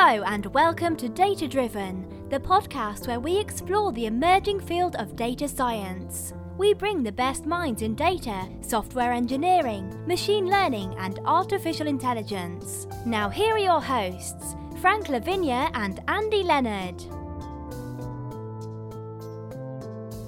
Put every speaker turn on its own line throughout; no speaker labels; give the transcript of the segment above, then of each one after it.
Hello, and welcome to Data Driven, the podcast where we explore the emerging field of data science. We bring the best minds in data, software engineering, machine learning, and artificial intelligence. Now, here are your hosts, Frank La Vigne and Andy Leonard.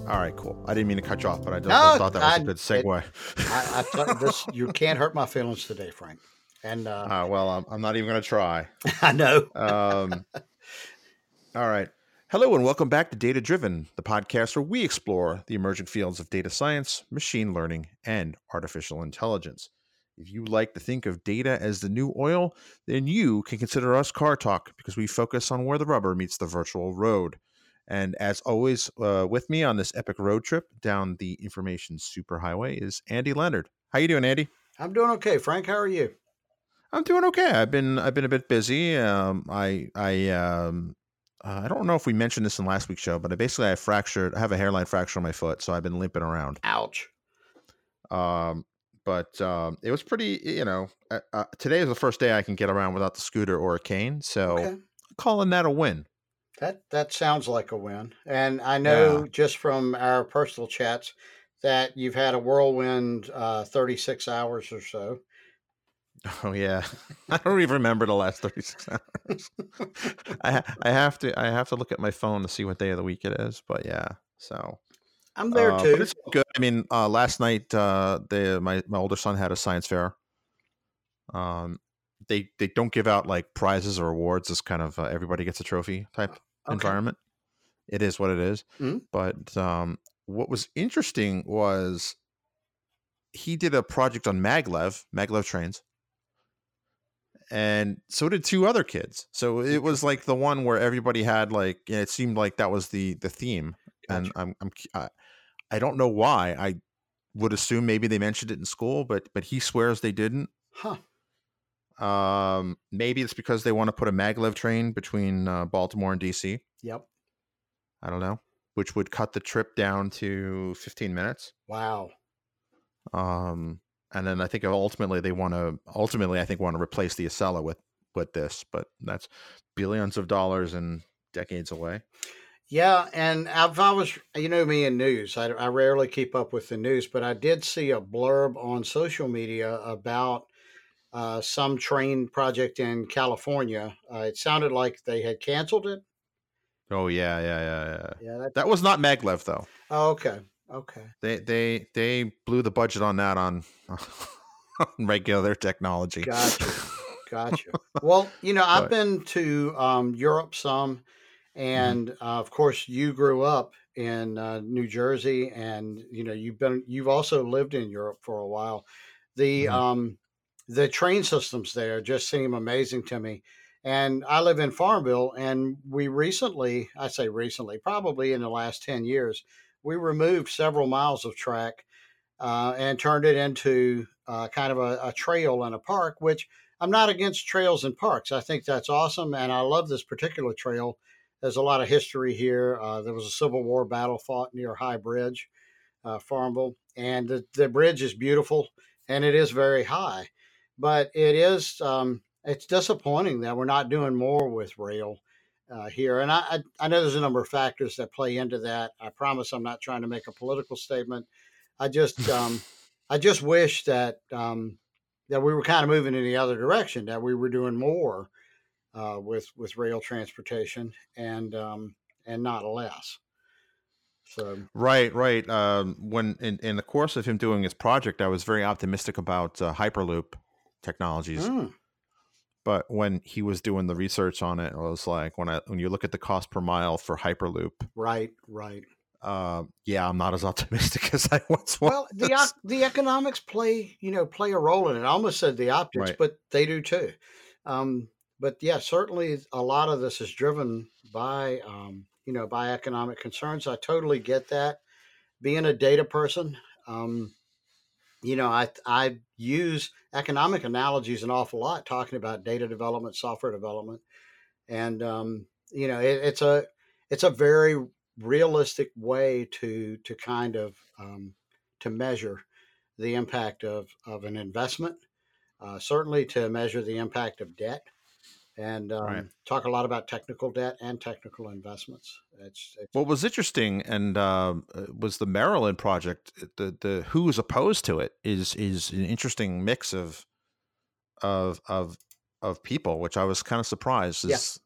All right, cool. I didn't mean to cut you off, but I just
No,
thought that was
I-
a good segue.
I, I thought this you can't hurt my feelings today, Frank. And uh,
Uh, well, I'm, I'm not even going to try.
I know.
Um, all right. Hello, and welcome back to Data Driven, the podcast where we explore the emerging fields of data science, machine learning, and artificial intelligence. If you like to think of data as the new oil, then you can consider us Car Talk because we focus on where the rubber meets the virtual road. And as always, uh, with me on this epic road trip down the information superhighway is Andy Leonard. How you doing, Andy?
I'm doing okay, Frank. How are you?
I'm doing okay. I've been I've been a bit busy. Um, I I um, uh, I don't know if we mentioned this in last week's show, but I basically I fractured. I have a hairline fracture on my foot, so I've been limping around.
Ouch.
Um, but um, it was pretty. You know, uh, uh, today is the first day I can get around without the scooter or a cane, so
Okay.
calling that a win.
That that sounds like a win. And I know just from our personal chats that you've had a whirlwind uh, 36 hours or so.
Oh yeah, I don't even remember the last thirty six hours. I I have to I have to look at my phone to see what day of the week it is. But yeah, so
I'm there
Uh,
too.
It's good. I mean, uh, last night, uh, the my my older son had a science fair. Um, they they don't give out like prizes or awards. It's kind of uh, everybody gets a trophy type
Okay.
environment. It is what it is.
Mhm.
But um, what was interesting was he did a project on maglev maglev trains and so did two other kids. So it was like the one where everybody had like it seemed like that was the the theme and I'm, I'm I, I don't know why. I would assume maybe they mentioned it in school but but he swears they didn't.
Huh.
um maybe it's because they want to put a maglev train between uh, baltimore and dc
Yep.
i don't know which would cut the trip down to 15 minutes.
Wow.
um and then i think ultimately they want to ultimately i think want to replace the acela with with this but that's billions of dollars and decades away
Yeah, and if I was, you know me in news, I, I rarely keep up with the news, but I did see a blurb on social media about uh, some train project in California. Uh, it sounded like they had canceled it.
oh yeah yeah yeah yeah
Yeah. That,
that was not maglev though
oh, okay. Okay.
they they they blew the budget on that on, on regular technology
Gotcha. Gotcha. well, you know, I've
But-
been to um, Europe some, and uh, of course, you grew up in uh, New Jersey, and you know, you've been you've also lived in Europe for a while. The
Mhm.
um, the train systems there just seem amazing to me. And I live in Farmville, and we recently, I say recently, probably in the last 10 years, we removed several miles of track uh, and turned it into uh, kind of a, a trail and a park, which I'm not against trails and parks. I think that's awesome. And I love this particular trail. There's a lot of history here. Uh, there was a Civil War battle fought near High Bridge, uh, Farmville, and the, the bridge is beautiful and it is very high. But it is, um, it's disappointing that we're not doing more with rail uh, here. And I, I, know there's a number of factors that play into that. I promise I'm not trying to make a political statement. I just, um, I just wish that um, that we were kind of moving in the other direction, that we were doing more uh, with with rail transportation and um, and not less. So
right right um when in, in the course of him doing his project i was very optimistic about uh, hyperloop technologies
mm,
but when he was doing the research on it, it was like when I when you look at the cost per mile for Hyperloop,
right, right.
uh, yeah, I'm not as optimistic as I once was.
Well, the the economics play you know play a role in it. I almost said the optics,
Right.
but they do too. Um, but yeah, certainly a lot of this is driven by um, you know by economic concerns. I totally get that. Being a data person, um, you know, I I use economic analogies an awful lot talking about data development, software development, and um, you know, it, it's a it's a very realistic way to to kind of um, to measure the impact of of an investment. Uh, certainly to measure the impact of debt and um,
Right.
talk a lot about technical debt and technical investments. It's, it's
What was interesting and um, uh, was the Maryland project. uh, The the who's opposed to it is is an interesting mix of of of of people, which I was kind of surprised. Is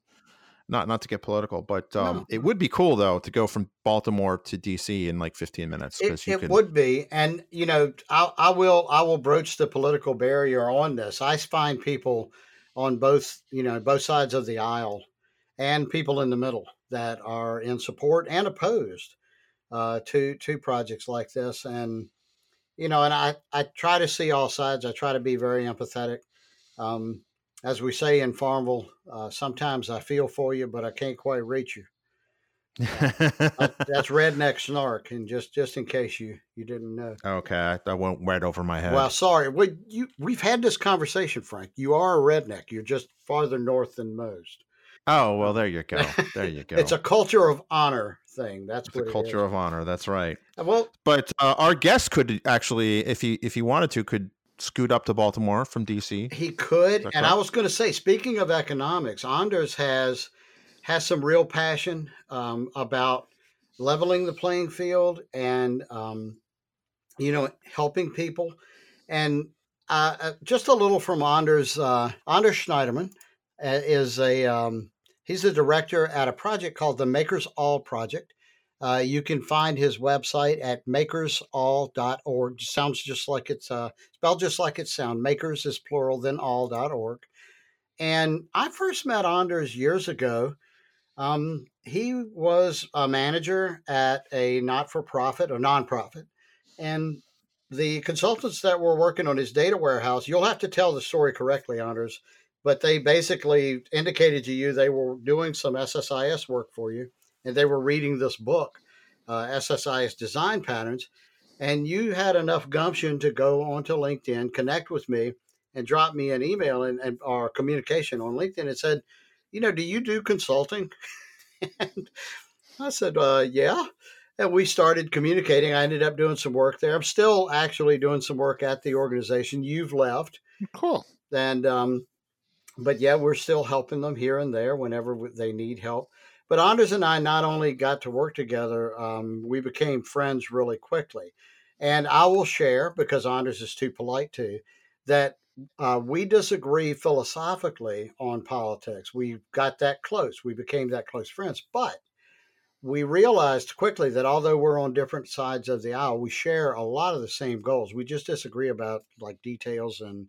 not not to get political, but um,
No.
it would be cool though to go from Baltimore to DC in like 15 minutes
It, it would be, and you know, I, I will I will broach the political barrier on this. I find people on both you know both sides of the aisle, and people in the middle that are in support and opposed uh, to to projects like this, and you know, and I I try to see all sides. I try to be very empathetic. Um, as we say in Farmville, uh, sometimes I feel for you, but I can't quite reach you. That- That's redneck snark, and just just in case you you didn't know.
okay, I- went right over my head.
Well, sorry, we you we've had this conversation, Frank. You are a redneck. You're just farther north than most.
oh well, there you go. There you go.
It's a culture of honor thing. That's
It's
what
a
it
culture of honor. That's right.
Well,
But uh, our guest could actually, if he if he wanted to, could scoot up to Baltimore from DC.
he could, and I was going to say, speaking of economics, Anders has has some real passion um, about leveling the playing field and um, you know helping people. And uh, uh, just a little from Anders. Uh, Anders Schneiderman uh, is a um, he's the director at a project called the Makers All Project. Uh, you can find his website at makersall.org. Sounds just like it's uh, spelled just like it sounds. Makers is plural, then all.org. And I first met Anders years ago. Um, he was a manager at a not for profit or nonprofit. And the consultants that were working on his data warehouse, you'll have to tell the story correctly, Anders, but they basically indicated to you they were doing some SSIS work for you and they were reading this book, uh, SSIS Design Patterns. And you had enough gumption to go onto LinkedIn, connect with me, and drop me an email and, and or communication on LinkedIn and said, you know, do you do consulting? and I said, uh, yeah. And we started communicating. I ended up doing some work there. I'm still actually doing some work at the organization. You've left,
Cool.
and um, but yeah, we're still helping them here and there whenever they need help. But Anders and I not only got to work together, um, we became friends really quickly. And I will share because Anders is too polite to that uh, we disagree philosophically on politics. We got that close. We became that close friends, but we realized quickly that although we're on different sides of the aisle, we share a lot of the same goals. We just disagree about like details and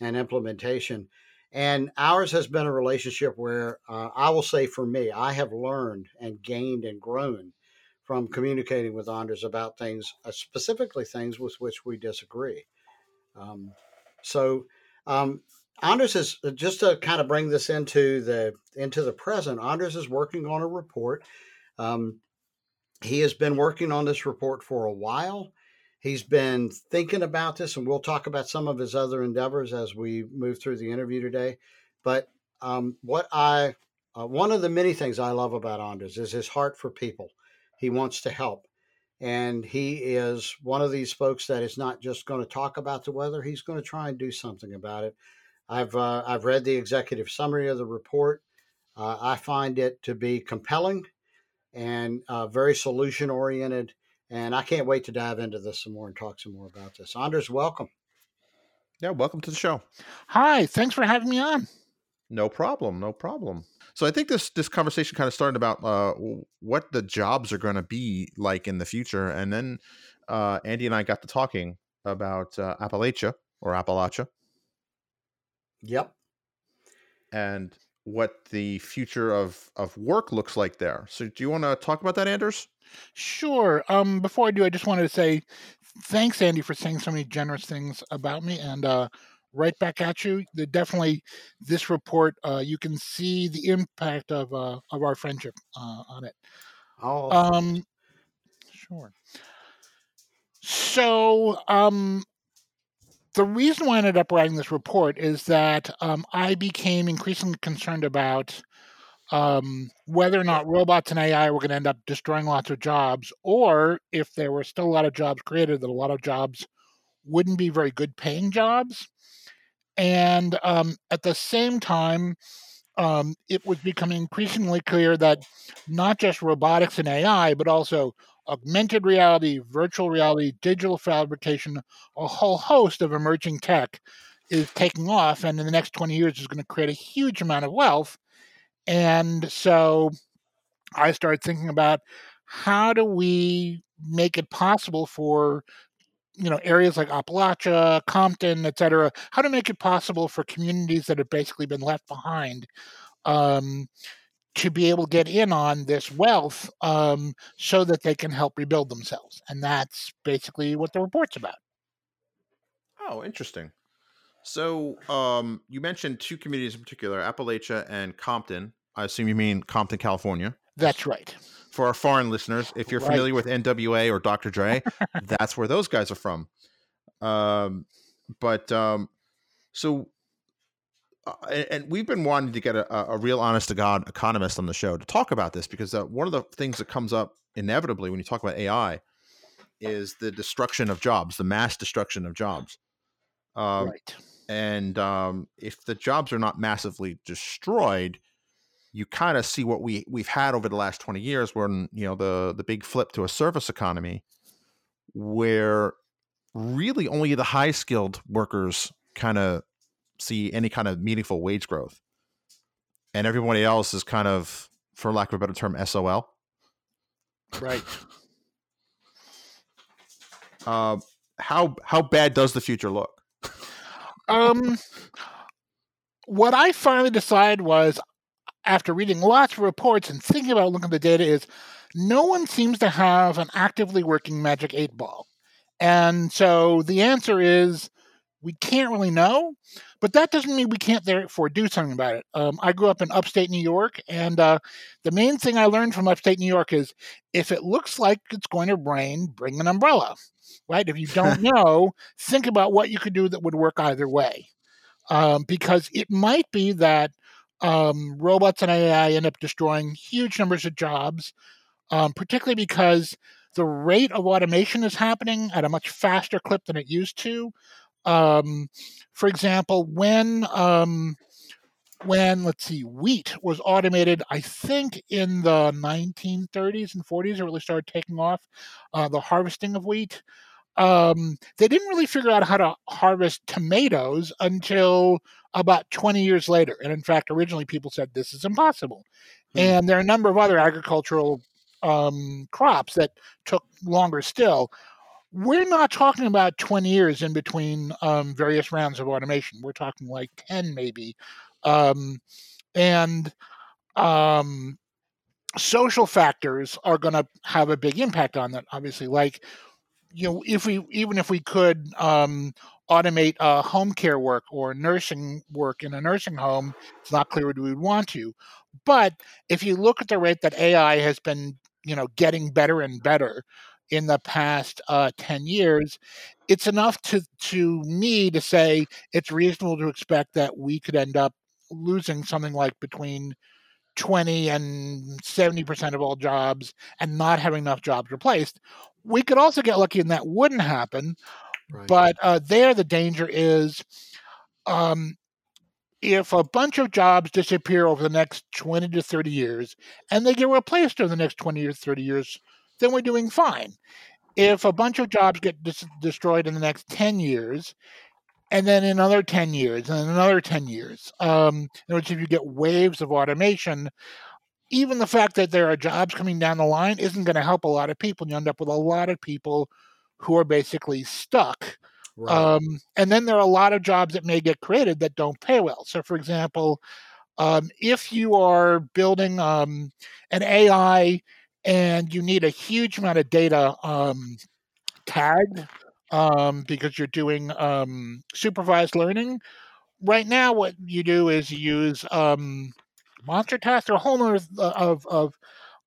and implementation. And ours has been a relationship where uh, I will say for me, I have learned and gained and grown from communicating with Anders about things, uh, specifically things with which we disagree. Um, so, um, Anders is just to kind of bring this into the into the present. Anders is working on a report. Um, he has been working on this report for a while. He's been thinking about this, and we'll talk about some of his other endeavors as we move through the interview today. But um, what I, uh, one of the many things I love about Anders is his heart for people. He wants to help. And he is one of these folks that is not just going to talk about the weather, he's going to try and do something about it. I've, uh, I've read the executive summary of the report. Uh, I find it to be compelling and uh, very solution oriented. And I can't wait to dive into this some more and talk some more about this. Anders, welcome.
Yeah, welcome to the show.
Hi. Thanks for having me on.
No problem, no problem. So I think this this conversation kind of started about uh, what the jobs are going to be like in the future, and then uh, Andy and I got to talking about uh, Appalachia or Appalachia
Yep.
and what the future of of work looks like there. So do you want to talk about that, Anders?
Sure. Um, before I do, I just wanted to say thanks, Andy, for saying so many generous things about me, and uh, right back at you. The, definitely, this report, uh, you can see the impact of uh, of our friendship uh, on it.
Oh,
Um, sure. So, um, the reason why I ended up writing this report is that um, I became increasingly concerned about um, whether or not robots and AI were going to end up destroying lots of jobs, or if there were still a lot of jobs created, that a lot of jobs wouldn't be very good paying jobs. And um, at the same time, um, it was becoming increasingly clear that not just robotics and AI, but also augmented reality, virtual reality, digital fabrication, a whole host of emerging tech is taking off, and in the next 20 years is going to create a huge amount of wealth. And so I started thinking about how do we make it possible for you know areas like Appalachia, Compton, et cetera, how to make it possible for communities that have basically been left behind um, to be able to get in on this wealth um, so that they can help rebuild themselves. And that's basically what the report's about.
Oh, interesting. So um, you mentioned two communities in particular, Appalachia and Compton. I assume you mean Compton, California.
That's right.
For our foreign listeners, if you're
Right.
familiar with NWA or Dr. Dre, that's where those guys are from. Um, but um, so, uh, and, and we've been wanting to get a, a- a real honest to God economist on the show to talk about this because uh, one of the things that comes up inevitably when you talk about AI is the destruction of jobs, the mass destruction of jobs. Um,
right.
and um, if the jobs are not massively destroyed, you kind of see what we we've had over the last twenty years, when you know the the big flip to a service economy, where really only the high skilled workers kind of see any kind of meaningful wage growth, and everybody else is kind of, for lack of a better term, SOL.
Right.
Uh, how how bad does the future look?
Um, what I finally decided was, after reading lots of reports and thinking about looking at the data, is no one seems to have an actively working magic eight ball. And so the answer is we can't really know, but that doesn't mean we can't therefore do something about it. Um, I grew up in upstate New York, and uh, the main thing I learned from upstate New York is if it looks like it's going to rain, bring an umbrella. Right? If you don't know, think about what you could do that would work either way. Um, because it might be that um, robots and AI end up destroying huge numbers of jobs, um, particularly because the rate of automation is happening at a much faster clip than it used to. Um, for example, when um, when let's see, wheat was automated, I think in the 1930s and 40s, it really started taking off. Uh, the harvesting of wheat. Um, they didn't really figure out how to harvest tomatoes until about 20 years later. And in fact, originally people said this is impossible.
Hmm.
And there are a number of other agricultural um, crops that took longer still. We're not talking about 20 years in between um, various rounds of automation. We're talking like 10 maybe. Um, and um, social factors are going to have a big impact on that, obviously. Like, you know, if we even if we could um, automate uh, home care work or nursing work in a nursing home, it's not clear what we would want to. But if you look at the rate that AI has been, you know, getting better and better in the past uh, 10 years, it's enough to, to me to say it's reasonable to expect that we could end up losing something like between 20 and 70% of all jobs and not having enough jobs replaced. We could also get lucky and that wouldn't happen.
Right.
But uh, there, the danger is um, if a bunch of jobs disappear over the next 20 to 30 years and they get replaced over the next 20 or 30 years, then we're doing fine. If a bunch of jobs get dis- destroyed in the next 10 years, and then in another 10 years, and another 10 years, um, in words, if you get waves of automation, even the fact that there are jobs coming down the line isn't going to help a lot of people. You end up with a lot of people who are basically stuck.
right.
Um, and then there are a lot of jobs that may get created that don't pay well. So, for example, um, if you are building um, an AI and you need a huge amount of data um, tagged um, because you're doing um, supervised learning, right now what you do is you use um, Monster Test or a whole of, of, of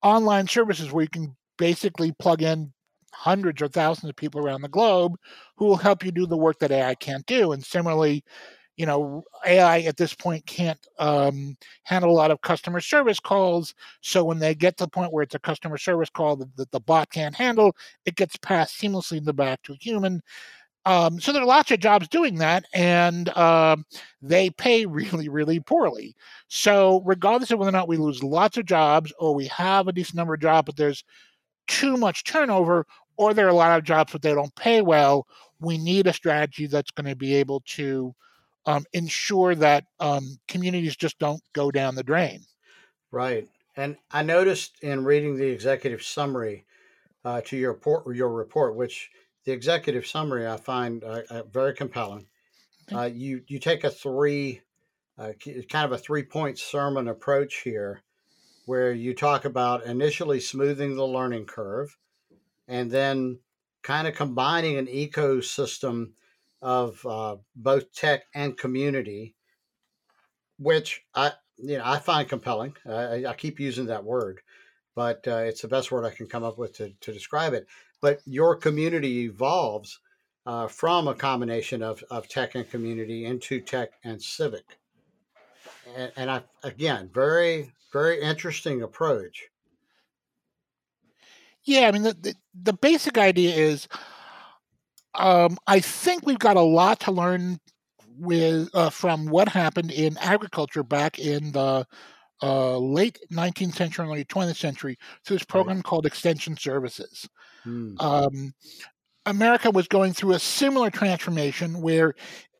online services where you can basically plug in hundreds or thousands of people around the globe who will help you do the work that AI can't do. And similarly, you know, AI at this point can't um, handle a lot of customer service calls. So when they get to the point where it's a customer service call that, that the bot can't handle, it gets passed seamlessly in the back to a human. Um, so there are lots of jobs doing that, and um, they pay really, really poorly. So regardless of whether or not we lose lots of jobs or we have a decent number of jobs, but there's too much turnover, or there are a lot of jobs but they don't pay well, we need a strategy that's going to be able to um, ensure that um, communities just don't go down the drain.
Right. And I noticed in reading the executive summary uh, to your report, your report, which the executive summary I find uh, uh, very compelling. Uh, you you take a three, uh, kind of a three point sermon approach here, where you talk about initially smoothing the learning curve, and then kind of combining an ecosystem of uh, both tech and community, which I you know I find compelling. I, I keep using that word, but uh, it's the best word I can come up with to, to describe it. But your community evolves uh, from a combination of, of tech and community into tech and civic. And, and I again very very interesting approach.
Yeah, I mean the the, the basic idea is um, I think we've got a lot to learn with uh, from what happened in agriculture back in the uh, late 19th century and early 20th century through this program right. called Extension Services. Hmm. Um, America was going through a similar transformation where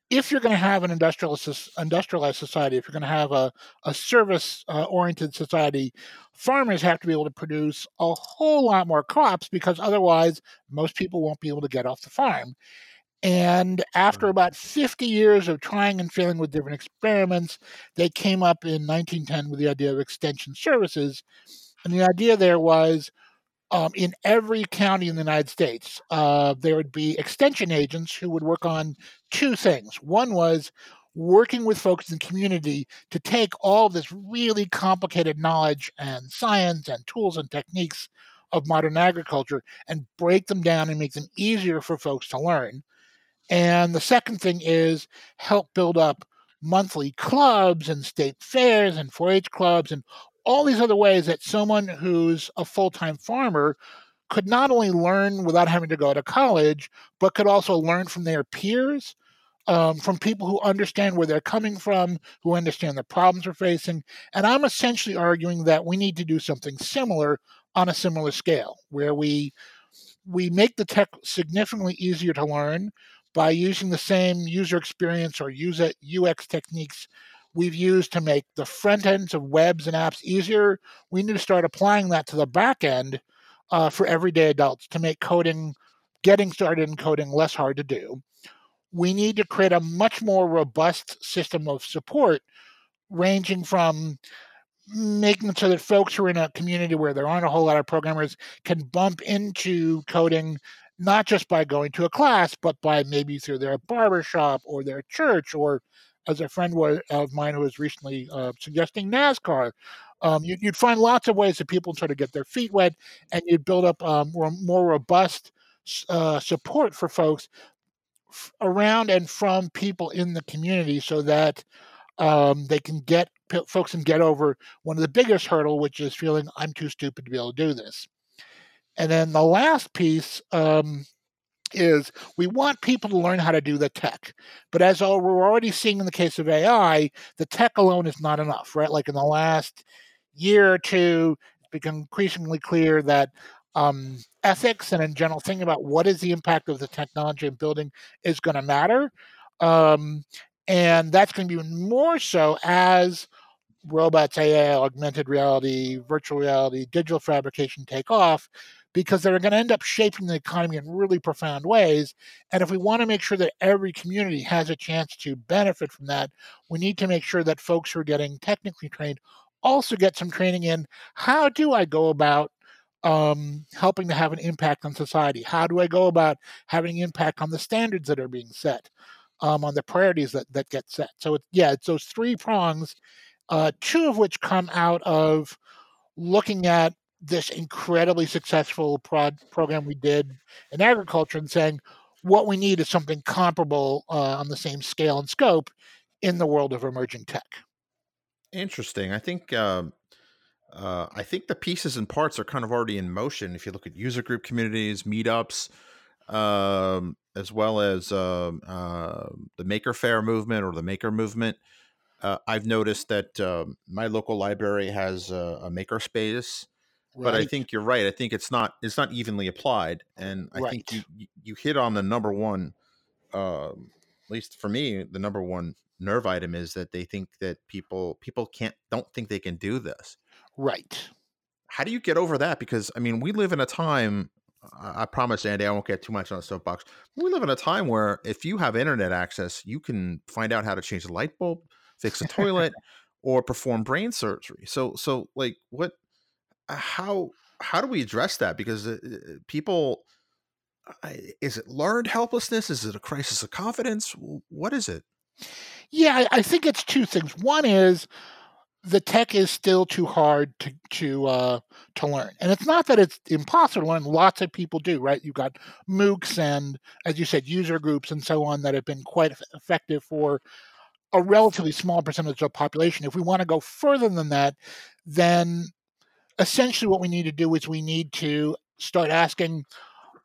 if you're going to have an industrialized, industrialized society, if you're going to have a, a service uh, oriented society, farmers have to be able to produce a whole lot more crops because otherwise most people won't be able to get off the farm. And after about 50 years of trying and failing with different experiments, they came up in 1910 with the idea of extension services. And the idea there was um, in every county in the United States, uh, there would be extension agents who would work on two things. One was working with folks in the community to take all this really complicated knowledge and science and tools and techniques of modern agriculture and break them down and make them easier for folks to learn. And the second thing is help build up monthly clubs and state fairs and 4 H clubs and all these other ways that someone who's a full time farmer could not only learn without having to go to college, but could also learn from their peers, um, from people who understand where they're coming from, who understand the problems we're facing. And I'm essentially arguing that we need to do something similar on a similar scale, where we we make the tech significantly easier to learn by using the same user experience or user UX techniques we've used to make the front ends of webs and apps easier. We need to start applying that to the back end uh, for everyday adults to make coding, getting started in coding less hard to do. We need to create a much more robust system of support, ranging from making so that folks who are in a community where there aren't a whole lot of programmers can bump into coding not just by going to a class, but by maybe through their barber shop or their church or as a friend of mine who was recently uh, suggesting NASCAR. Um, you, would find lots of ways that people try to get their feet wet, and you'd build up um, more, more robust uh, support for folks around and from people in the community, so that um, they can get folks can get over one of the biggest hurdle, which is feeling I'm too stupid to be able to do this. And then the last piece um, is we want people to learn how to do the tech. But as we're already seeing in the case of AI, the tech alone is not enough, right? Like in the last year or two, it's become increasingly clear that um, ethics and in general thinking about what is the impact of the technology in building is going to matter. Um, and that's going to be more so as robots, AI, augmented reality, virtual reality, digital fabrication take off because they're going to end up shaping the economy in really profound ways. And if we want to make sure that every community has a chance to benefit from that, we need to make sure that folks who are getting technically trained also get some training in how do I go about um, helping to have an impact on society? How do I go about having impact on the standards that are being set, um, on the priorities that, that get set? So, it, yeah, it's those three prongs, uh, two of which come out of looking at this incredibly successful prod program we did in agriculture and saying what we need is something comparable uh, on the same scale and scope in the world of emerging tech.
Interesting. I think um, uh, I think the pieces and parts are kind of already in motion. If you look at user group communities, meetups, um, as well as um, uh, the Maker Faire movement or the Maker movement. Uh, I've noticed that um, my local library has a, a maker space, but I think you're right. I think it's not it's not evenly applied, and I think you you you hit on the number one. Um, at least for me, the number one nerve item is that they think that people people can't don't think they can do this.
Right.
How do you get over that? Because I mean, we live in a time. I promise, Andy, I won't get too much on the soapbox. We live in a time where if you have internet access, you can find out how to change a light bulb, fix a toilet, or perform brain surgery. So, so like, what? How how do we address that? Because uh, uh, people, is it learned helplessness? Is it a crisis of confidence? What is it?
Yeah, I, I think it's two things. One is the tech is still too hard to to uh, to learn, and it's not that it's impossible to learn. Lots of people do, right? You've got MOOCs and, as you said, user groups and so on that have been quite effective for a relatively small percentage of the population. If we want to go further than that, then essentially what we need to do is we need to start asking,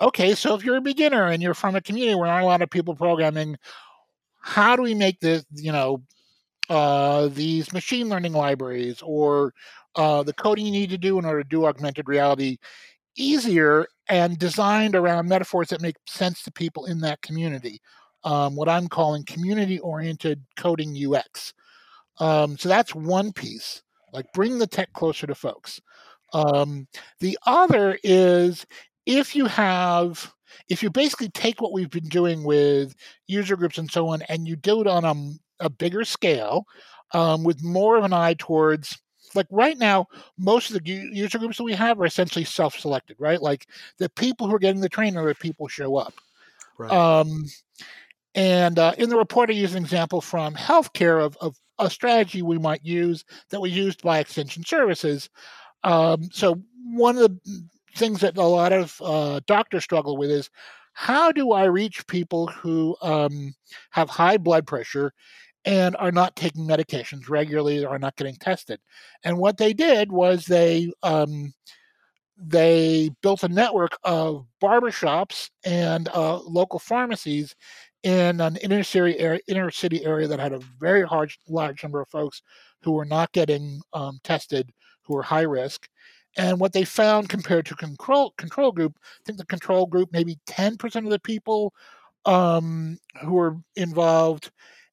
okay, so if you're a beginner and you're from a community where aren't a lot of people programming, how do we make this, you know, uh, these machine learning libraries or uh, the coding you need to do in order to do augmented reality easier and designed around metaphors that make sense to people in that community. Um, what I'm calling community oriented coding UX. Um, so that's one piece, like bring the tech closer to folks. Um, the other is if you have, if you basically take what we've been doing with user groups and so on, and you do it on a, a bigger scale um, with more of an eye towards, like right now, most of the user groups that we have are essentially self selected, right? Like the people who are getting the training are the people who show up.
Right.
Um, and uh, in the report, I use an example from healthcare of, of a strategy we might use that was used by Extension Services. Um, so, one of the things that a lot of uh, doctors struggle with is how do I reach people who um, have high blood pressure and are not taking medications regularly or are not getting tested? And what they did was they um, they built a network of barbershops and uh, local pharmacies in an inner city area, inner city area that had a very large, large number of folks who were not getting um, tested, who were high risk. And what they found compared to control control group, I think the control group, maybe 10% of the people um, who were involved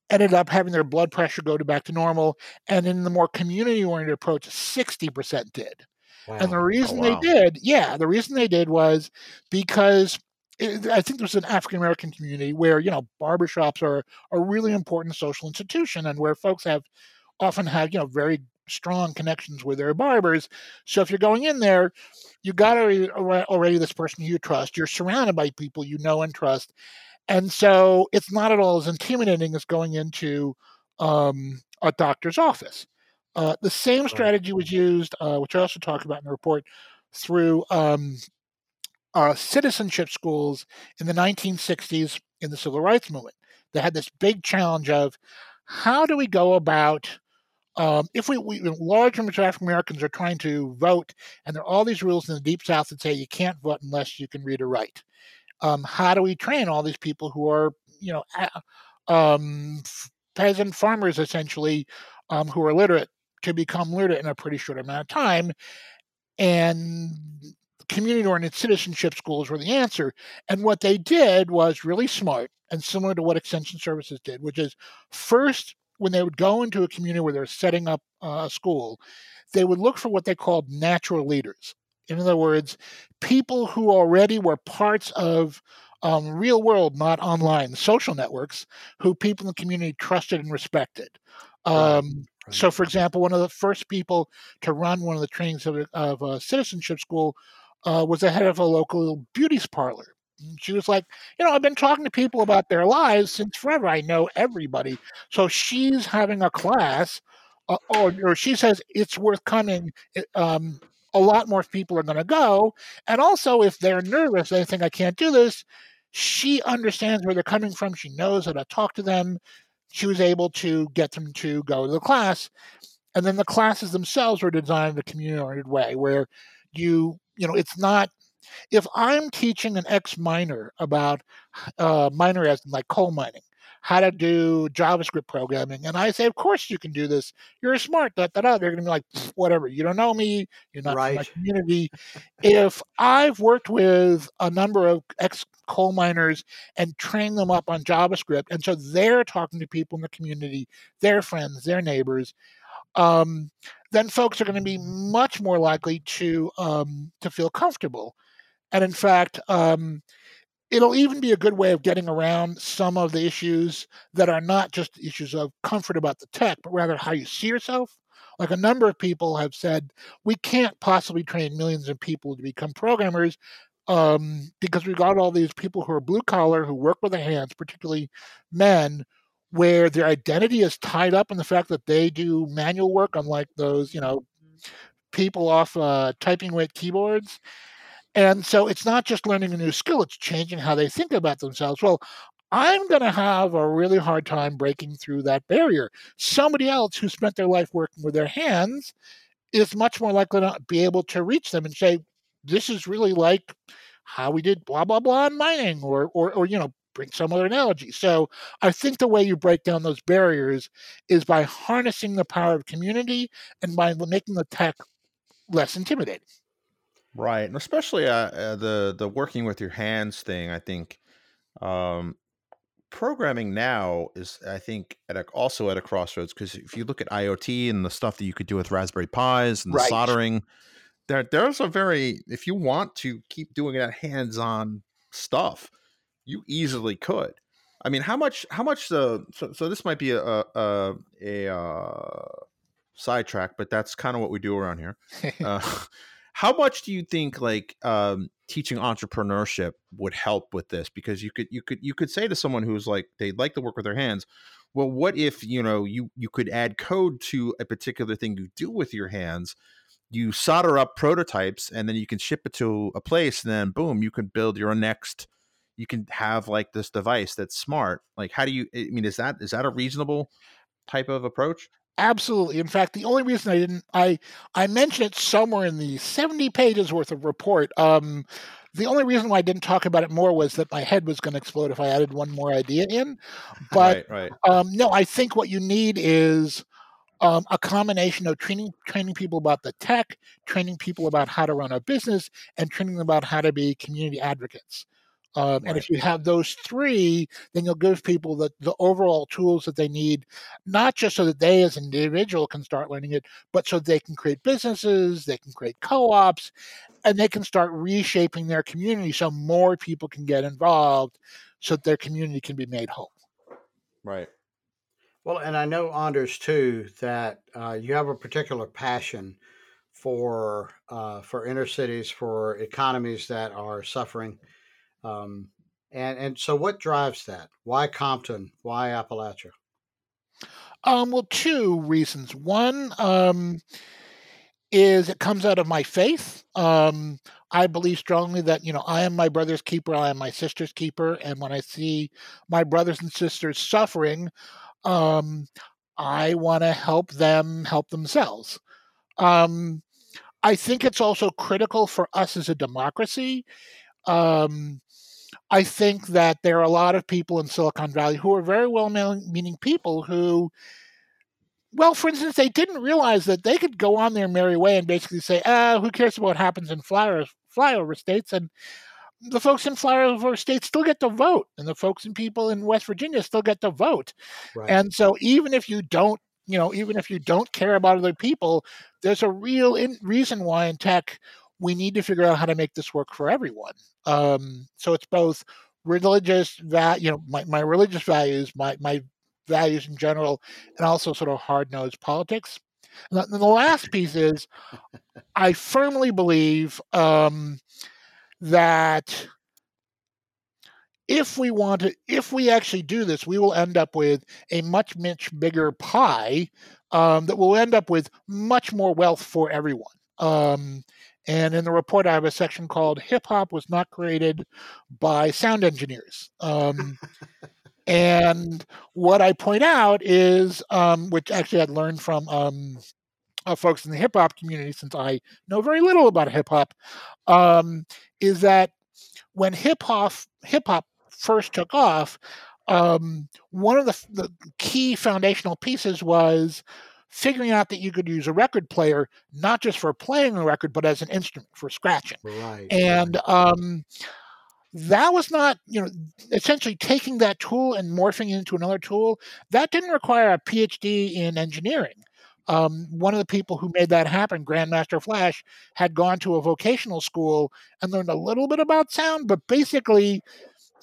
ended up having their blood pressure go to back to normal. And in the more community oriented approach, 60% did. And the
Wow.
reason
wow.
they did, yeah, the reason they did was because it, I think there's an African American community where you know barbershops are a really important social institution, and where folks have often had you know very strong connections with their barbers. So if you're going in there, you got already, already this person you trust. You're surrounded by people you know and trust, and so it's not at all as intimidating as going into um, a doctor's office. Uh, the same strategy was used, uh, which I also talk about in the report, through um, uh, citizenship schools in the 1960s in the civil rights movement. They had this big challenge of how do we go about um, if we, we large numbers of African Americans are trying to vote, and there are all these rules in the deep South that say you can't vote unless you can read or write. Um, how do we train all these people who are, you know, um, peasant farmers essentially, um, who are literate to become literate in a pretty short amount of time? And community oriented citizenship schools were the answer. And what they did was really smart and similar to what Extension Services did, which is first, when they would go into a community where they're setting up uh, a school, they would look for what they called natural leaders. In other words, people who already were parts of um, real world, not online social networks, who people in the community trusted and respected. Um,
right.
So, for example, one of the first people to run one of the trainings of, a- of a citizenship school uh, was the head of a local beauty parlor. And She was like, you know, I've been talking to people about their lives since forever. I know everybody. So she's having a class, uh, or, or she says it's worth coming. Um, a lot more people are going to go. And also, if they're nervous, they think I can't do this. She understands where they're coming from. She knows how to talk to them. She was able to get them to go to the class. And then the classes themselves were designed in a community oriented way where you, you know, it's not if I'm teaching an ex miner about uh, as like coal mining, how to do JavaScript programming. And I say, of course you can do this. You're smart. Da, da, da. They're going to be like, whatever. You don't know me. You're not right. from my community. if I've worked with a number of ex coal miners and trained them up on JavaScript, and so they're talking to people in the community, their friends, their neighbors, um, then folks are going to be much more likely to um, to feel comfortable. And in fact, um, it'll even be a good way of getting around some of the issues that are not just issues of comfort about the tech, but rather how you see yourself. Like a number of people have said, we can't possibly train millions of people to become programmers um, because we've got all these people who are blue collar, who work with their hands, particularly men, where their identity is tied up in the fact that they do manual work, unlike those, you know, people off uh, typing with keyboards. And so it's not just learning a new skill, it's changing how they think about themselves. Well, I'm going to have a really hard time breaking through that barrier. Somebody else who spent their life working with their hands is much more likely to be able to reach them and say, this is really like how we did blah, blah, blah in mining or, or, or, you know, bring some other analogy. So I think the way you break down those barriers is by harnessing the power of community and by making the tech less intimidating.
Right, and especially uh, uh, the the working with your hands thing. I think um, programming now is, I think, at a, also at a crossroads because if you look at IoT and the stuff that you could do with Raspberry Pis and the right. soldering, there there's a very if you want to keep doing that hands-on stuff, you easily could. I mean, how much? How much? The so, so this might be a a, a, a uh, sidetrack, but that's kind of what we do around here. Uh, how much do you think like um, teaching entrepreneurship would help with this? Because you could you could you could say to someone who's like they'd like to work with their hands. Well, what if you know you you could add code to a particular thing you do with your hands? You solder up prototypes, and then you can ship it to a place, and then boom, you can build your next. You can have like this device that's smart. Like, how do you? I mean, is that is that a reasonable type of approach?
Absolutely. In fact, the only reason I didn't I I mentioned it somewhere in the 70 pages worth of report. Um, the only reason why I didn't talk about it more was that my head was going to explode if I added one more idea in. But right, right. Um, no, I think what you need is um, a combination of training training people about the tech, training people about how to run a business, and training them about how to be community advocates. Um, right. And if you have those three, then you'll give people the, the overall tools that they need, not just so that they as an individual can start learning it, but so they can create businesses, they can create co ops, and they can start reshaping their community so more people can get involved so that their community can be made whole.
Right.
Well, and I know, Anders, too, that uh, you have a particular passion for uh, for inner cities, for economies that are suffering um, and and so, what drives that? Why Compton? Why Appalachia?
Um, well, two reasons. One um, is it comes out of my faith. Um, I believe strongly that you know I am my brother's keeper. I am my sister's keeper, and when I see my brothers and sisters suffering, um, I want to help them help themselves. Um, I think it's also critical for us as a democracy um, I think that there are a lot of people in Silicon Valley who are very well meaning people who, well, for instance, they didn't realize that they could go on their merry way and basically say, ah, who cares about what happens in flyover, flyover states? And the folks in flyover states still get to vote, and the folks and people in West Virginia still get to vote. Right. And so even if you don't, you know, even if you don't care about other people, there's a real in- reason why in tech we need to figure out how to make this work for everyone. Um, so it's both religious, va- you know, my, my religious values, my, my values in general, and also sort of hard nosed politics. And the, the last piece is I firmly believe um, that if we want to, if we actually do this, we will end up with a much, much bigger pie um, that will end up with much more wealth for everyone. Um, and in the report, I have a section called Hip Hop Was Not Created by Sound Engineers. Um, and what I point out is, um, which actually I'd learned from um, uh, folks in the hip hop community, since I know very little about hip hop, um, is that when hip hop hip hop first took off, um, one of the, the key foundational pieces was figuring out that you could use a record player not just for playing a record but as an instrument for scratching
Right.
and um, that was not you know essentially taking that tool and morphing it into another tool that didn't require a phd in engineering um, one of the people who made that happen grandmaster flash had gone to a vocational school and learned a little bit about sound but basically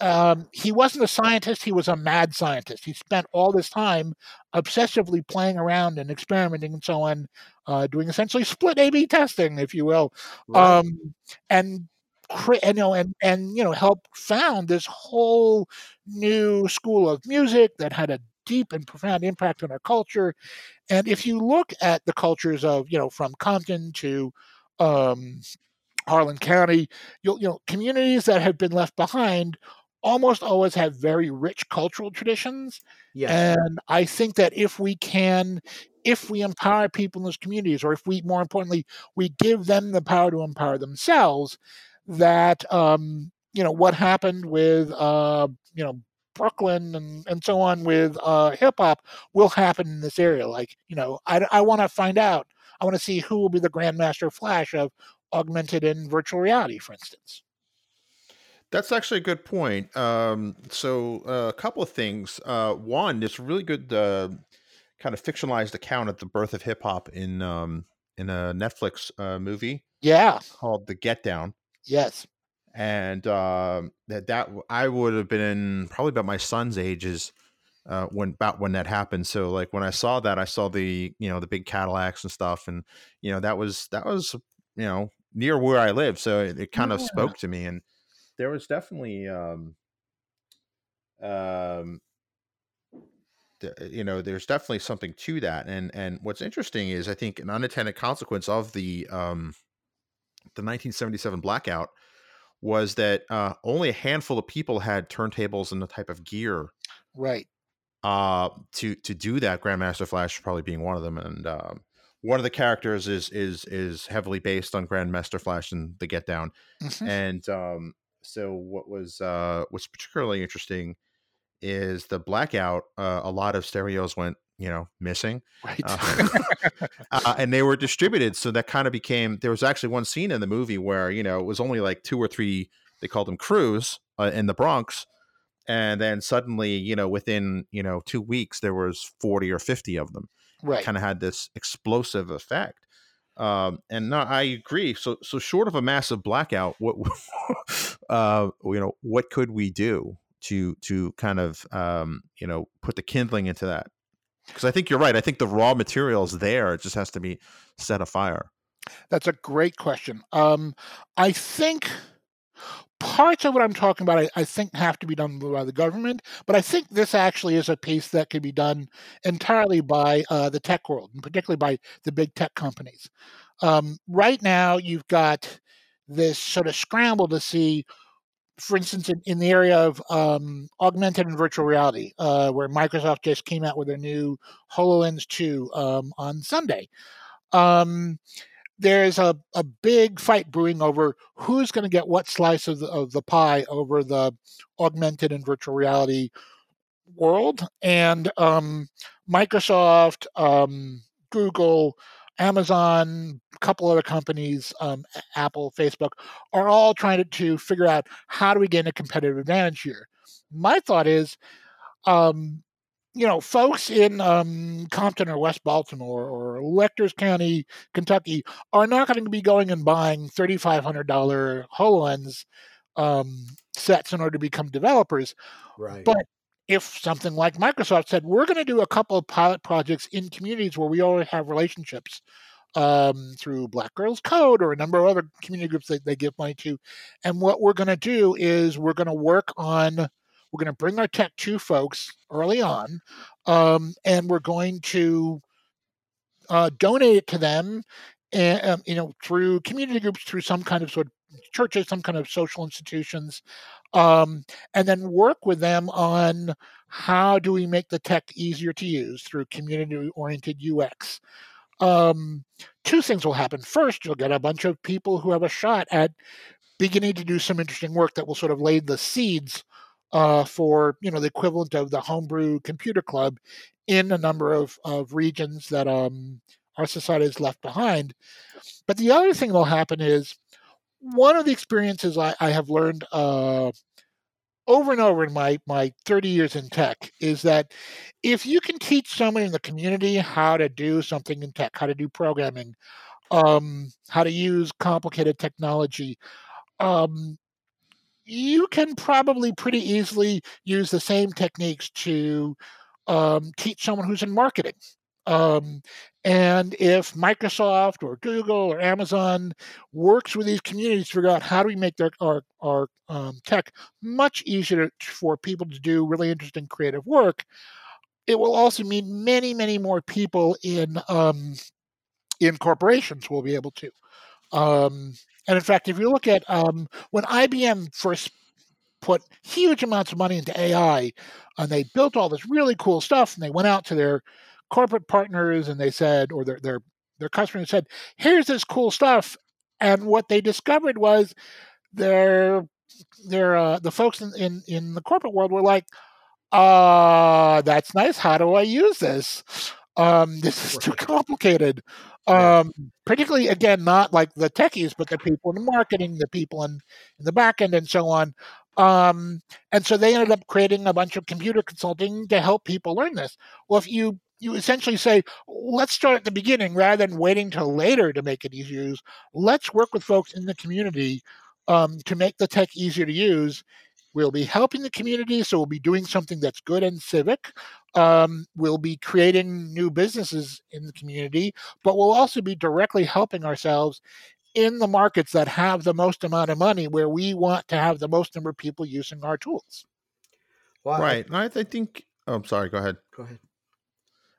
um, he wasn't a scientist he was a mad scientist. He spent all this time obsessively playing around and experimenting and so on uh, doing essentially split a b testing if you will.
Right.
um, and you know and and you know help found this whole new school of music that had a deep and profound impact on our culture. And if you look at the cultures of you know from compton to um, harlan county you'll you know communities that have been left behind almost always have very rich cultural traditions
yes.
and I think that if we can, if we empower people in those communities, or if we, more importantly, we give them the power to empower themselves, that um, you know what happened with uh, you know Brooklyn and, and so on with uh, hip hop will happen in this area. Like you know, I, I want to find out. I want to see who will be the Grandmaster Flash of augmented and virtual reality, for instance.
That's actually a good point. Um, so uh, a couple of things. Uh, one, it's a really good uh, kind of fictionalized account of the birth of hip hop in um, in a Netflix uh, movie
Yeah.
called The Get Down,
Yes.
and um, that that I would have been probably about my son's ages uh, when about when that happened. So like when I saw that, I saw the you know the big Cadillacs and stuff, and you know that was that was you know near where I live, so it, it kind of spoke to me, and there was definitely um, um, th- you know there's definitely something to that, and and what's interesting is I think an unintended consequence of the um, the 1977 blackout was that uh, only a handful of people had turntables and the type of gear
Right.
uh to to do that grandmaster flash probably being one of them and um one of the characters is is is heavily based on grandmaster flash and the get down
Mhm.
and um so what was uh what's particularly interesting is the blackout uh, a lot of stereos went you know missing
Right.
uh, uh, and they were distributed so that kind of became there was actually one scene in the movie where you know it was only like two or three they called them crews uh, in the bronx and then suddenly you know within you know two weeks there was 40 or 50 of them
right.
kind of had this explosive effect um and no i agree so so short of a massive blackout what uh you know what could we do to to kind of um you know put the kindling into that because i think you're right i think the raw material is there it just has to be set afire
That's a great question. Um, I think parts of what I'm talking about, I, I think, have to be done by the government, but I think this actually is a piece that can be done entirely by uh, the tech world, and particularly by the big tech companies. Um, right now, you've got this sort of scramble to see, for instance, in, in the area of um, augmented and virtual reality, uh, where Microsoft just came out with their new HoloLens 2 um, on Sunday. There's a, a big fight brewing over who's going to get what slice of the, of the pie over the augmented and virtual reality world. And um, Microsoft, um, Google, Amazon, a couple other companies, um, Apple, Facebook, are all trying to, to figure out how do we gain a competitive advantage here. My thought is, um, you know, folks in um, Compton or West Baltimore or Letcher County, Kentucky, are not going to be going and buying $3,500 HoloLens um, sets in order to become developers.
Right.
But if something like Microsoft said, we're going to do a couple of pilot projects in communities where we already have relationships um, through Black Girls Code or a number of other community groups that they give money to. And what we're going to do is we're going to work on, we're going to bring our tech to folks early on, um, and we're going to uh, donate it to them, and, um, you know, through community groups, through some kind of sort of churches, some kind of social institutions, um, and then work with them on how do we make the tech easier to use through community-oriented UX. um, two things will happen. First, you'll get a bunch of people who have a shot at beginning to do some interesting work that will sort of lay the seeds uh, for you know the equivalent of the homebrew computer club in a number of, of regions that um, our society has left behind. But the other thing that will happen is one of the experiences I, I have learned uh, over and over in my my 30 years in tech is that if you can teach someone in the community how to do something in tech, how to do programming, um, how to use complicated technology, um, you can probably pretty easily use the same techniques to um, teach someone who's in marketing. Um, and if Microsoft or Google or Amazon works with these communities to figure out how do we make their our, our um, tech much easier for people to do really interesting creative work, it will also mean many, many more people in um, in corporations will be able to. And in fact, if you look at um, when IBM first put huge amounts of money into AI, and they built all this really cool stuff, and they went out to their corporate partners and they said, or their their their customers said, "Here's this cool stuff," and what they discovered was their their uh, the folks in, in in the corporate world were like, "Uh, that's nice. How do I use this?" Um, this is too complicated. Um, particularly again, not like the techies, but the people in the marketing, the people in, in the back end, and so on. Um, and so they ended up creating a bunch of computer consulting to help people learn this. Well, if you you essentially say, let's start at the beginning rather than waiting till later to make it easy to use. Let's work with folks in the community um, to make the tech easier to use. We'll be helping the community, so we'll be doing something that's good and civic. Um, we'll be creating new businesses in the community, but we'll also be directly helping ourselves in the markets that have the most amount of money, where we want to have the most number of people using our tools.
Well, right. I, I think. Oh, I'm sorry. Go ahead.
Go ahead.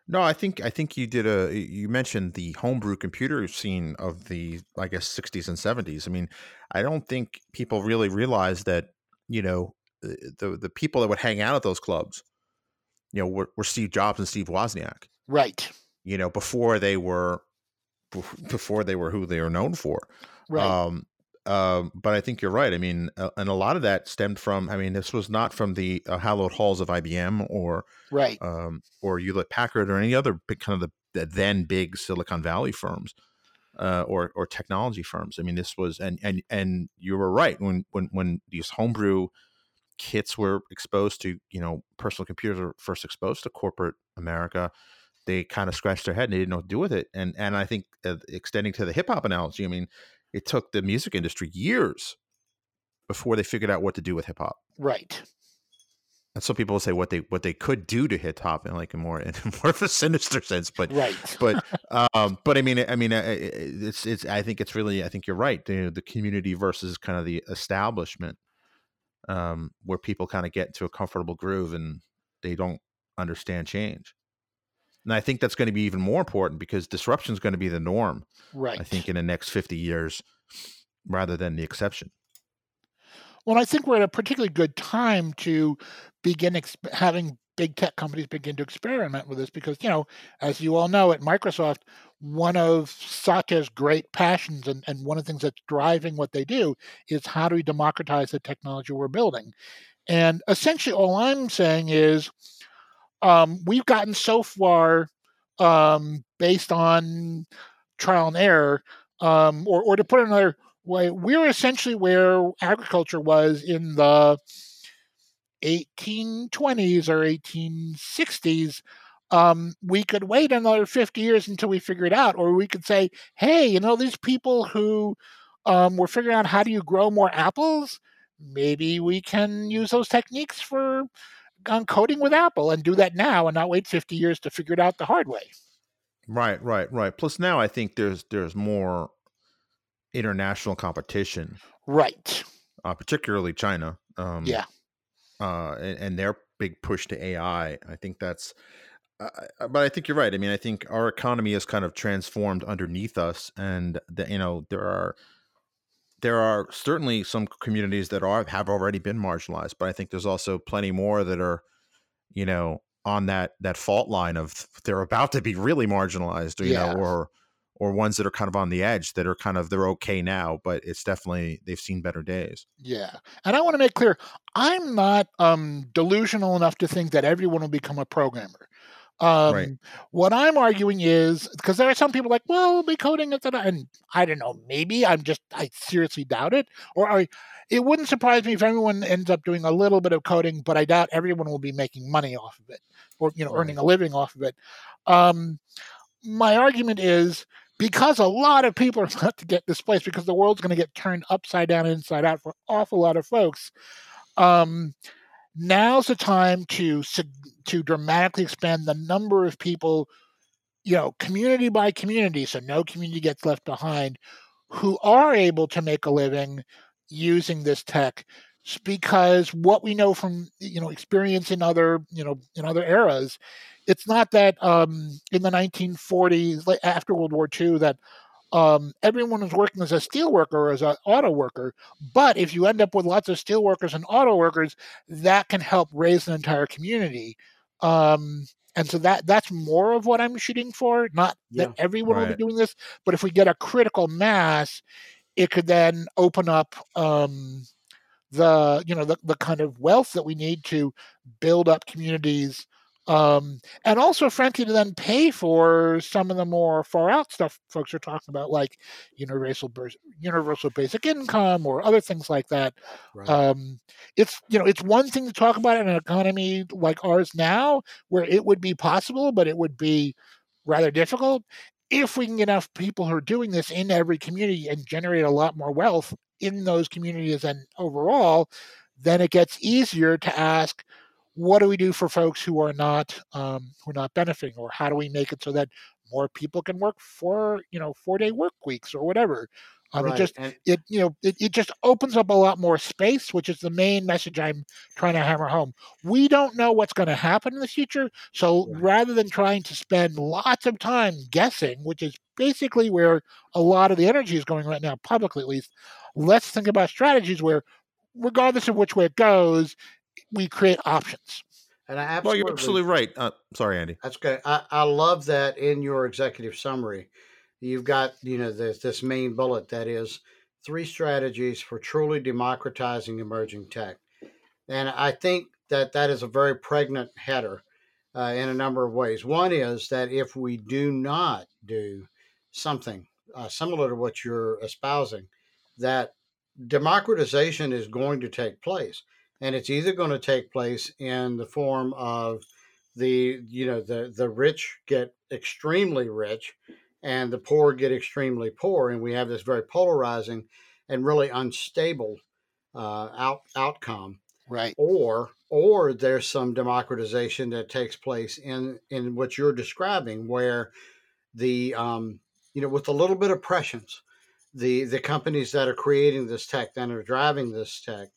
No, I think I think you did a you mentioned the homebrew computer scene of the I guess 60s and 70s. I mean, I don't think people really realize that, you know, the the people that would hang out at those clubs, you know, were, were Steve Jobs and Steve Wozniak.
Right.
You know, before they were before they were who they were known for.
Right.
Um, um, but I think you're right. I mean, uh, and a lot of that stemmed from. I mean, this was not from the uh, hallowed halls of IBM or
right
um, or Hewlett Packard or any other big, kind of the, the, then big Silicon Valley firms uh, or or technology firms. I mean, this was and and and you were right when when when these homebrew kits were exposed to you know personal computers were first exposed to corporate America. They kind of scratched their head and they didn't know what to do with it. And and I think uh, extending to the hip hop analogy, I mean it took the music industry years before they figured out what to do with hip hop.
Right.
And some people will say what they what they could do to hip hop in like a more in more of a sinister sense, but
right.
but um, but I mean I mean it's it's I think it's really I think you're right the the community versus kind of the establishment, um, where people kind of get into a comfortable groove and they don't understand change. And I think that's going to be even more important because disruption is going to be the norm.
Right.
I think in the next 50 years rather than the exception.
Well, I think we're at a particularly good time to begin exp- having big tech companies begin to experiment with this because, you know, as you all know at Microsoft, one of Satya's great passions and, and one of the things that's driving what they do is how do we democratize the technology we're building? And essentially, all I'm saying is um, we've gotten so far um, based on trial and error, um, or, or to put another we're essentially where agriculture was in the 1820s or 1860s. Um, we could wait another 50 years until we figure it out, or we could say, hey, you know, these people who um, were figuring out how do you grow more apples, maybe we can use those techniques for on coding with Apple and do that now and not wait 50 years to figure it out the hard way.
Right, right, right. Plus now I think there's there's more international competition.
Right.
Uh, particularly China. Um,
yeah.
Uh, and, and, their big push to AI. I think that's uh, but I think you're right. I mean, I think our economy has kind of transformed underneath us, and that you know there are there are certainly some communities that are have already been marginalized, but I think there's also plenty more that are, you know, on that that fault line of they're about to be really marginalized, you yeah. know, or or ones that are kind of on the edge that are kind of they're okay now, but it's definitely they've seen better days.
Yeah. And I want to make clear, I'm not um delusional enough to think that everyone will become a programmer. Um, right. What I'm arguing is because there are some people like, well, we'll be coding it, and I don't know, maybe I'm just I seriously doubt it, or I, it wouldn't surprise me if everyone ends up doing a little bit of coding, but I doubt everyone will be making money off of it or you know right. earning a living off of it. Um, my argument is because a lot of people are about to get displaced because the world's going to get turned upside down and inside out for an awful lot of folks. Um, now's the time to to dramatically expand the number of people, you know, community by community, so no community gets left behind, who are able to make a living using this tech because what we know from you know experience in other you know in other eras it's not that um, in the 1940s after world war ii that um, everyone was working as a steel worker or as an auto worker but if you end up with lots of steel workers and auto workers that can help raise an entire community um, and so that that's more of what i'm shooting for not yeah, that everyone right. will be doing this but if we get a critical mass it could then open up um, the you know the, the kind of wealth that we need to build up communities um, and also frankly to then pay for some of the more far out stuff folks are talking about like universal universal basic income or other things like that right. um, it's you know it's one thing to talk about in an economy like ours now where it would be possible but it would be rather difficult if we can get enough people who are doing this in every community and generate a lot more wealth in those communities and overall, then it gets easier to ask, what do we do for folks who are not um, who are not benefiting, or how do we make it so that more people can work for you know four day work weeks or whatever? Um, right. It just and, it you know it, it just opens up a lot more space, which is the main message I'm trying to hammer home. We don't know what's going to happen in the future, so right. rather than trying to spend lots of time guessing, which is basically where a lot of the energy is going right now, publicly at least, let's think about strategies where, regardless of which way it goes, we create options.
And I absolutely,
well, you're absolutely right. Uh, sorry, Andy.
That's good. I, I love that in your executive summary. You've got, you know, this, this main bullet that is three strategies for truly democratizing emerging tech. And I think that that is a very pregnant header uh, in a number of ways. One is that if we do not do something uh, similar to what you're espousing, that democratization is going to take place and it's either going to take place in the form of the you know the the rich get extremely rich and the poor get extremely poor and we have this very polarizing and really unstable uh, out outcome.
Right.
Or or there's some democratization that takes place in in what you're describing where the um, you know with a little bit of prescience the the companies that are creating this tech that are driving this tech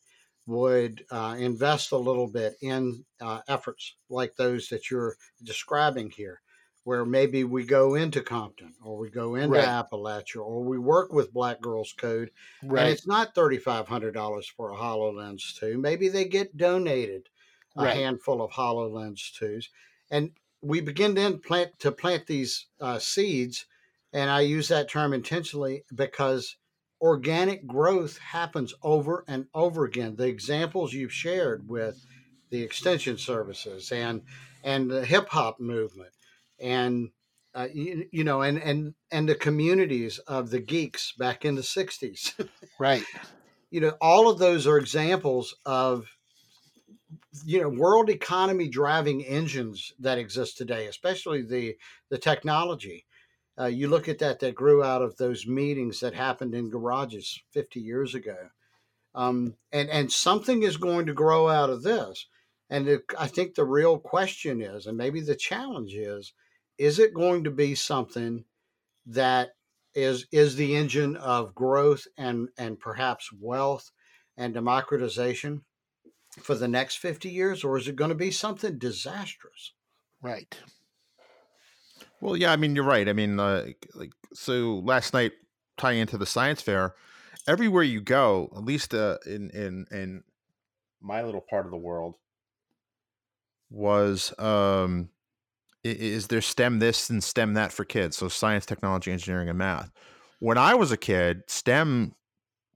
would uh, invest a little bit in uh, efforts like those that you're describing here, where maybe we go into Compton or we go into right. Appalachia or we work with Black Girls Code, right. and it's not thirty five hundred dollars for a Hololens two. Maybe they get donated a right. handful of Hololens twos, and we begin then plant to plant these uh, seeds and I use that term intentionally because organic growth happens over and over again. The examples you've shared with the extension services and and the hip hop movement and uh, you, you, know and and and the communities of the geeks back in the 60s
right.
You know all of those are examples of you know world economy driving engines that exist today especially the the technology uh, you look at that that grew out of those meetings that happened in garages 50 years ago. Um, and, and something is going to grow out of this. And it, I think the real question is, and maybe the challenge is, is it going to be something that is is the engine of growth and and perhaps wealth and democratization for the next 50 years or is it going to be something disastrous
right
well, yeah, I mean, you're right. I mean, uh, like, so last night, tying into the science fair, everywhere you go, at least uh, in in in my little part of the world, was um, is there STEM this and STEM that for kids? So science, technology, engineering, and math. When I was a kid, STEM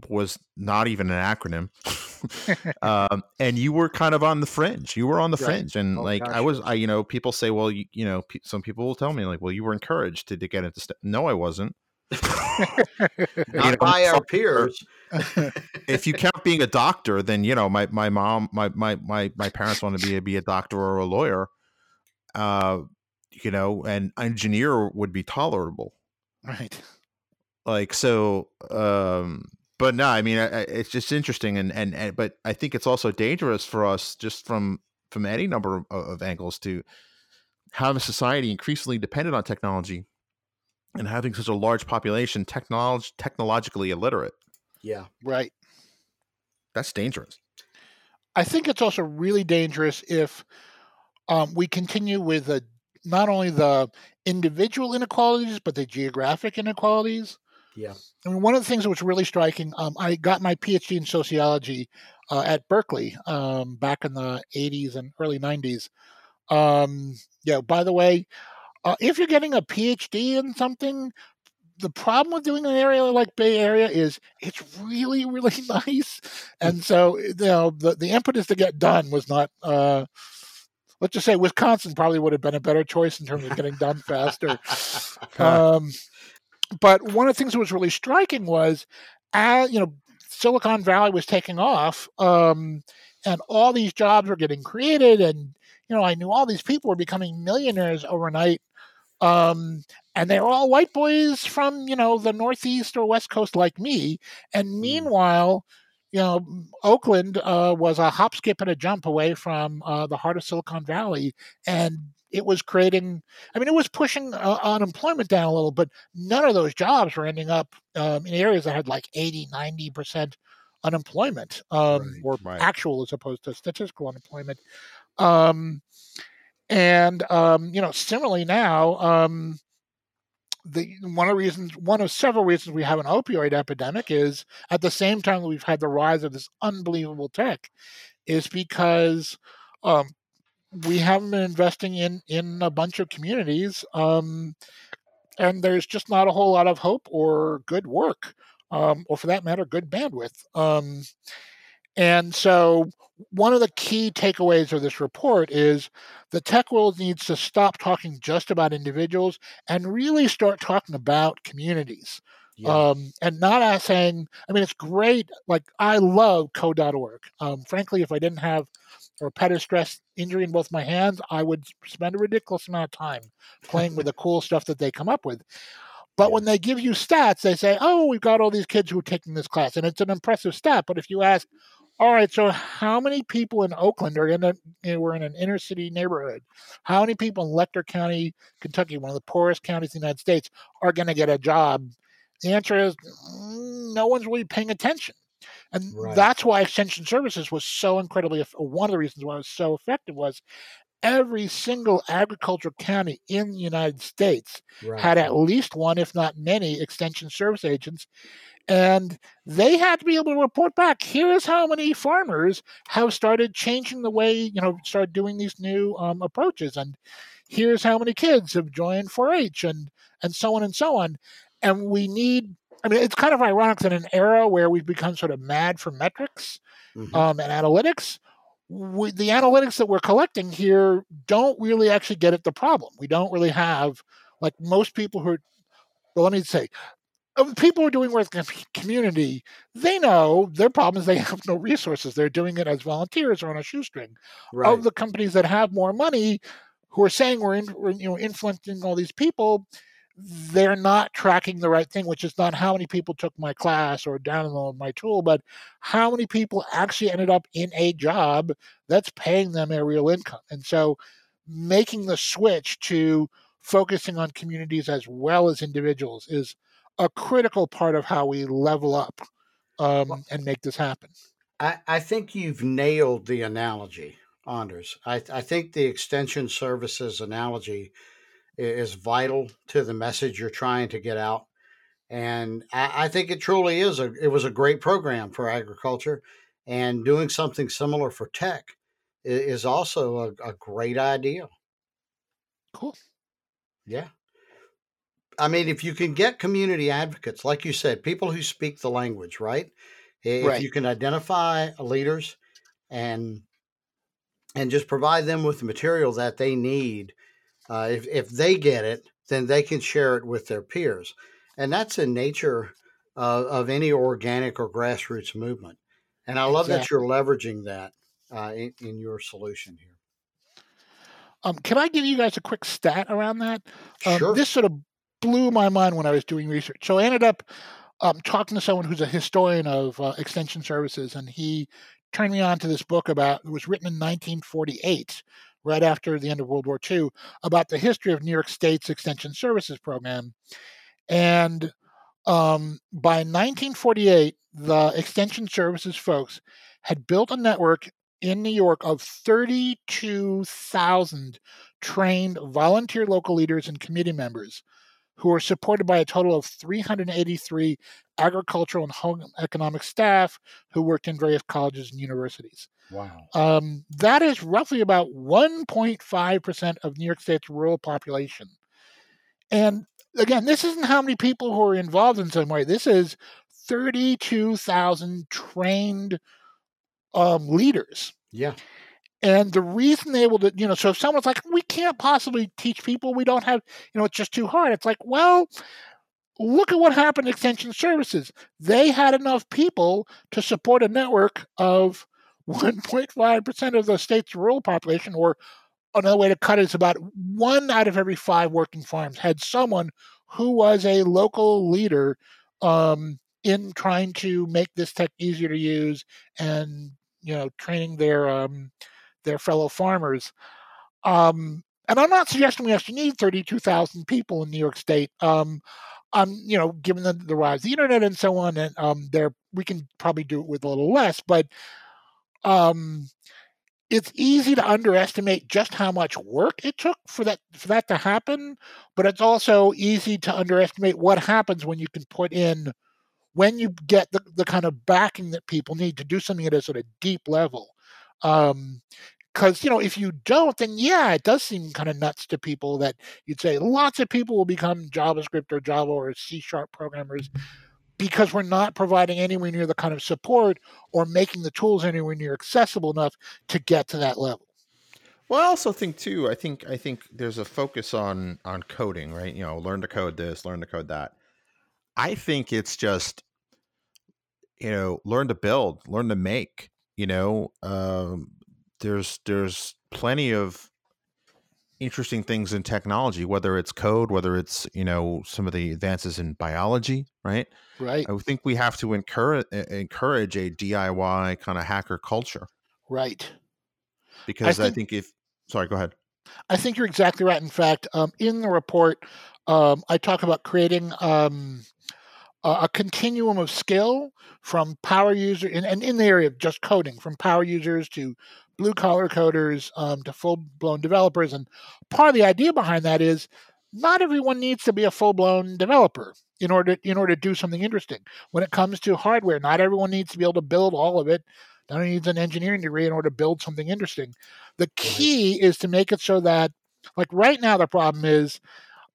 was not even an acronym. um, and you were kind of on the fringe. You were on the right. fringe, and oh, like gosh, I was, I you know, people say, well, you, you know, some people will tell me like, well, you were encouraged to, to get into. No, I wasn't.
not by our peers.
if you count being a doctor, then you know my my mom, my my my my parents want to be a, be a doctor or a lawyer. Uh, you know, an engineer would be tolerable.
Right.
Like so, um, but no, I mean, it's just interesting, and, and and but I think it's also dangerous for us, just from from any number of, of angles, to have a society increasingly dependent on technology, and having such a large population technolog- technologically illiterate.
Yeah,
right.
That's dangerous.
I think it's also really dangerous if um, we continue with a, not only the individual inequalities but the geographic inequalities.
Yeah.
I mean, one of the things that was really striking, um, I got my PhD in sociology uh, at Berkeley um, back in the 80s and early 90s. Um, yeah, by the way, uh, if you're getting a PhD in something, the problem with doing an area like Bay Area is it's really, really nice. And so, you know, the, the impetus to get done was not, uh, let's just say Wisconsin probably would have been a better choice in terms of getting done faster. um, but one of the things that was really striking was, as you know, Silicon Valley was taking off, um, and all these jobs were getting created, and you know, I knew all these people were becoming millionaires overnight. Um, and they were all white boys from you know the Northeast or West Coast like me. And mm. meanwhile, you know, Oakland uh, was a hop, skip, and a jump away from uh, the heart of Silicon Valley, and it was creating i mean it was pushing uh, unemployment down a little but none of those jobs were ending up um, in areas that had like 80 90% unemployment um, right, or right. actual as opposed to statistical unemployment um, and um, you know similarly now um, the one of the reasons one of several reasons we have an opioid epidemic is at the same time that we've had the rise of this unbelievable tech is because um, we haven't been investing in in a bunch of communities um, and there's just not a whole lot of hope or good work um, or for that matter good bandwidth um, and so one of the key takeaways of this report is the tech world needs to stop talking just about individuals and really start talking about communities yeah. um, and not as saying i mean it's great like i love code.org um, frankly if i didn't have a repetitive stress injury in both my hands, I would spend a ridiculous amount of time playing with the cool stuff that they come up with. But yeah. when they give you stats, they say, "Oh, we've got all these kids who are taking this class," and it's an impressive stat. But if you ask, "All right, so how many people in Oakland are in a we're in an inner city neighborhood? How many people in Letcher County, Kentucky, one of the poorest counties in the United States, are going to get a job?" The answer is mm, no one's really paying attention. And right. that's why Extension Services was so incredibly, one of the reasons why it was so effective was every single agricultural county in the United States right. had at least one, if not many, Extension Service agents. And they had to be able to report back here's how many farmers have started changing the way, you know, started doing these new um, approaches. And here's how many kids have joined 4 H and, and so on and so on. And we need I mean, it's kind of ironic that in an era where we've become sort of mad for metrics mm-hmm. um, and analytics, we, the analytics that we're collecting here don't really actually get at the problem. We don't really have, like most people who are, well, let me say, people who are doing work in the community, they know their problem is they have no resources. They're doing it as volunteers or on a shoestring. Right. Of the companies that have more money, who are saying we're, in, we're you know influencing all these people, they're not tracking the right thing, which is not how many people took my class or downloaded my tool, but how many people actually ended up in a job that's paying them a real income. And so making the switch to focusing on communities as well as individuals is a critical part of how we level up um, and make this happen.
I, I, think you've nailed the analogy, Anders. I, I think the extension services analogy is vital to the message you're trying to get out. And I, I think it truly is a it was a great program for agriculture and doing something similar for tech is also a, a great idea.
Cool.
Yeah. I mean, if you can get community advocates, like you said, people who speak the language, right? If
Right.
you can identify leaders and and just provide them with the material that they need, uh, if if they get it, then they can share it with their peers, and that's the nature uh, of any organic or grassroots movement. And I love that you're leveraging that uh, in, in your solution here.
Um, can I give you guys a quick stat around that? Um,
Sure.
This sort of blew my mind when I was doing research. So I ended up um, talking to someone who's a historian of uh, extension services, and he turned me on to this book about it was written in 1948, right after the end of World War II, about the history of New York State's extension services program. And um, by 1948, the extension services folks had built a network in New York of 32,000 trained volunteer local leaders and committee members who are supported by a total of 383 agricultural and home economic staff who worked in various colleges and universities.
Wow.
Um, that is roughly about 1.5% of New York State's rural population. And again, this isn't how many people who are involved in some way. This is 32,000 trained um, leaders.
Yeah.
And the reason they were able to, you know, so if someone's like, we can't possibly teach people, we don't have, you know, it's just too hard. It's like, well, look at what happened to Extension Services. They had enough people to support a network of 1.5% of the state's rural population, or another way to cut it is about one out of every five working farms had someone who was a local leader um, in trying to make this tech easier to use and you know training their um, their fellow farmers. Um, and I'm not suggesting we actually need 32,000 people in New York State. Um, um, you know, given the, the rise of the internet and so on, and um, there we can probably do it with a little less, but um, it's easy to underestimate just how much work it took for that for that to happen. But it's also easy to underestimate what happens when you can put in when you get the, the kind of backing that people need to do something at a sort of deep level. Um, because you know if you don't then yeah it does seem kind of nuts to people that you'd say lots of people will become javascript or java or c sharp programmers because we're not providing anywhere near the kind of support or making the tools anywhere near accessible enough to get to that level
Well, I also think too. I think I think there's a focus on on coding, right? You know, learn to code this, learn to code that. I think it's just, you know, learn to build, learn to make. You know, um, there's there's plenty of interesting things in technology, whether it's code, whether it's you know some of the advances in biology, right?
right
I think we have to encourage encourage a DIY kind of hacker culture
right
because I
think-
think if sorry, go ahead.
I think you're exactly right. In fact, um, in the report, um, I talk about creating um, a, a continuum of skill from power user and, and in the area of just coding, from power users to blue collar coders um, to full blown developers. And part of the idea behind that is not everyone needs to be a full blown developer in order in order to do something interesting. When it comes to hardware, not everyone needs to be able to build all of it. Not everyone needs an engineering degree in order to build something interesting. The key is to make it so that, like right now, the problem is